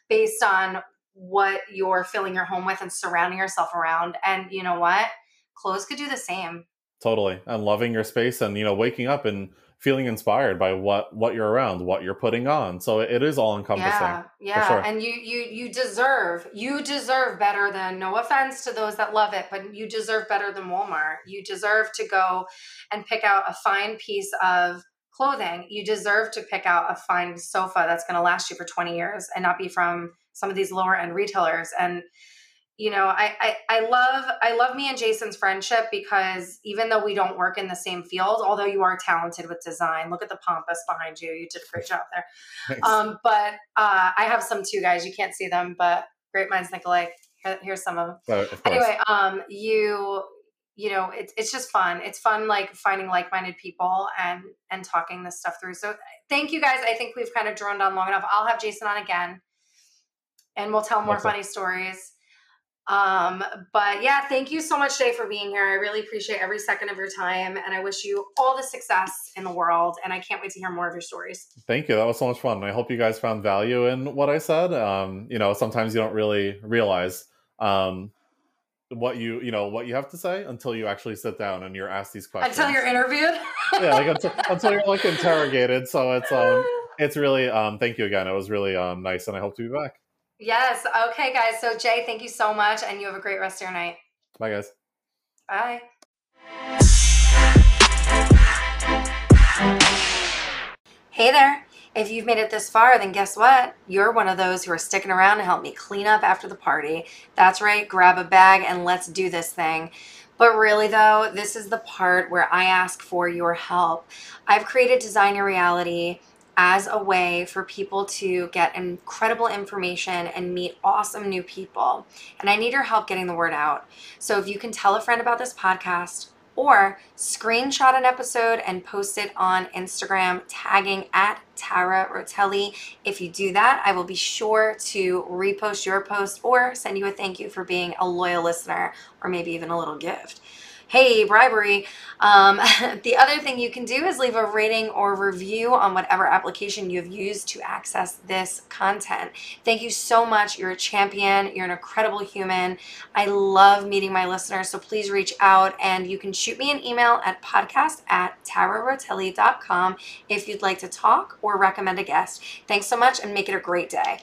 based on what you're filling your home with and surrounding yourself around. And you know what? Clothes could do the same. Totally. And loving your space and you know waking up and feeling inspired by what what you're around, what you're putting on. So it is all encompassing. Yeah, yeah, sure. and you you you deserve you deserve better than no offense to those that love it, but you deserve better than Walmart. You deserve to go and pick out a fine piece of clothing. You deserve to pick out a fine sofa that's going to last you for 20 years and not be from some of these lower end retailers and you know I, I i love i love me and jason's friendship because even though we don't work in the same field although you are talented with design look at the pampas behind you you did a great job there Thanks. um, but uh, I have some too, guys. You can't see them, but great minds think alike. Here, here's some of them. Of. Anyway, um, you, you know, it's it's just fun. It's fun, like finding like-minded people and and talking this stuff through. So thank you, guys. I think we've kind of droned on long enough. I'll have Jason on again, and we'll tell more Okay. funny stories. Um, but yeah, thank you so much, Jay, for being here. I really appreciate every second of your time, and I wish you all the success in the world. And I can't wait to hear more of your stories. Thank you. That was so much fun. I hope you guys found value in what I said. Um, you know, sometimes you don't really realize um what you you know what you have to say until you actually sit down and you're asked these questions. Until you're interviewed. yeah, like until, until you're like interrogated. So it's um it's really um thank you again. It was really um nice and I hope to be back. Yes. Okay, guys. So Jay, thank you so much and you have a great rest of your night. Bye guys. Bye. Hey there. If you've made it this far, then guess what? You're one of those who are sticking around to help me clean up after the party. That's right, grab a bag and let's do this thing. But really, though, this is the part where I ask for your help. I've created Design Your Reality as a way for people to get incredible information and meet awesome new people. And I need your help getting the word out. So if you can tell a friend about this podcast, or screenshot an episode and post it on Instagram, tagging at Tara Rotelli. If you do that, I will be sure to repost your post or send you a thank you for being a loyal listener or maybe even a little gift hey, bribery. Um, the other thing you can do is leave a rating or review on whatever application you have used to access this content. Thank you so much. You're a champion. You're an incredible human. I love meeting my listeners. So please reach out and you can shoot me an email at podcast at tararotelli.com if you'd like to talk or recommend a guest. Thanks so much and make it a great day.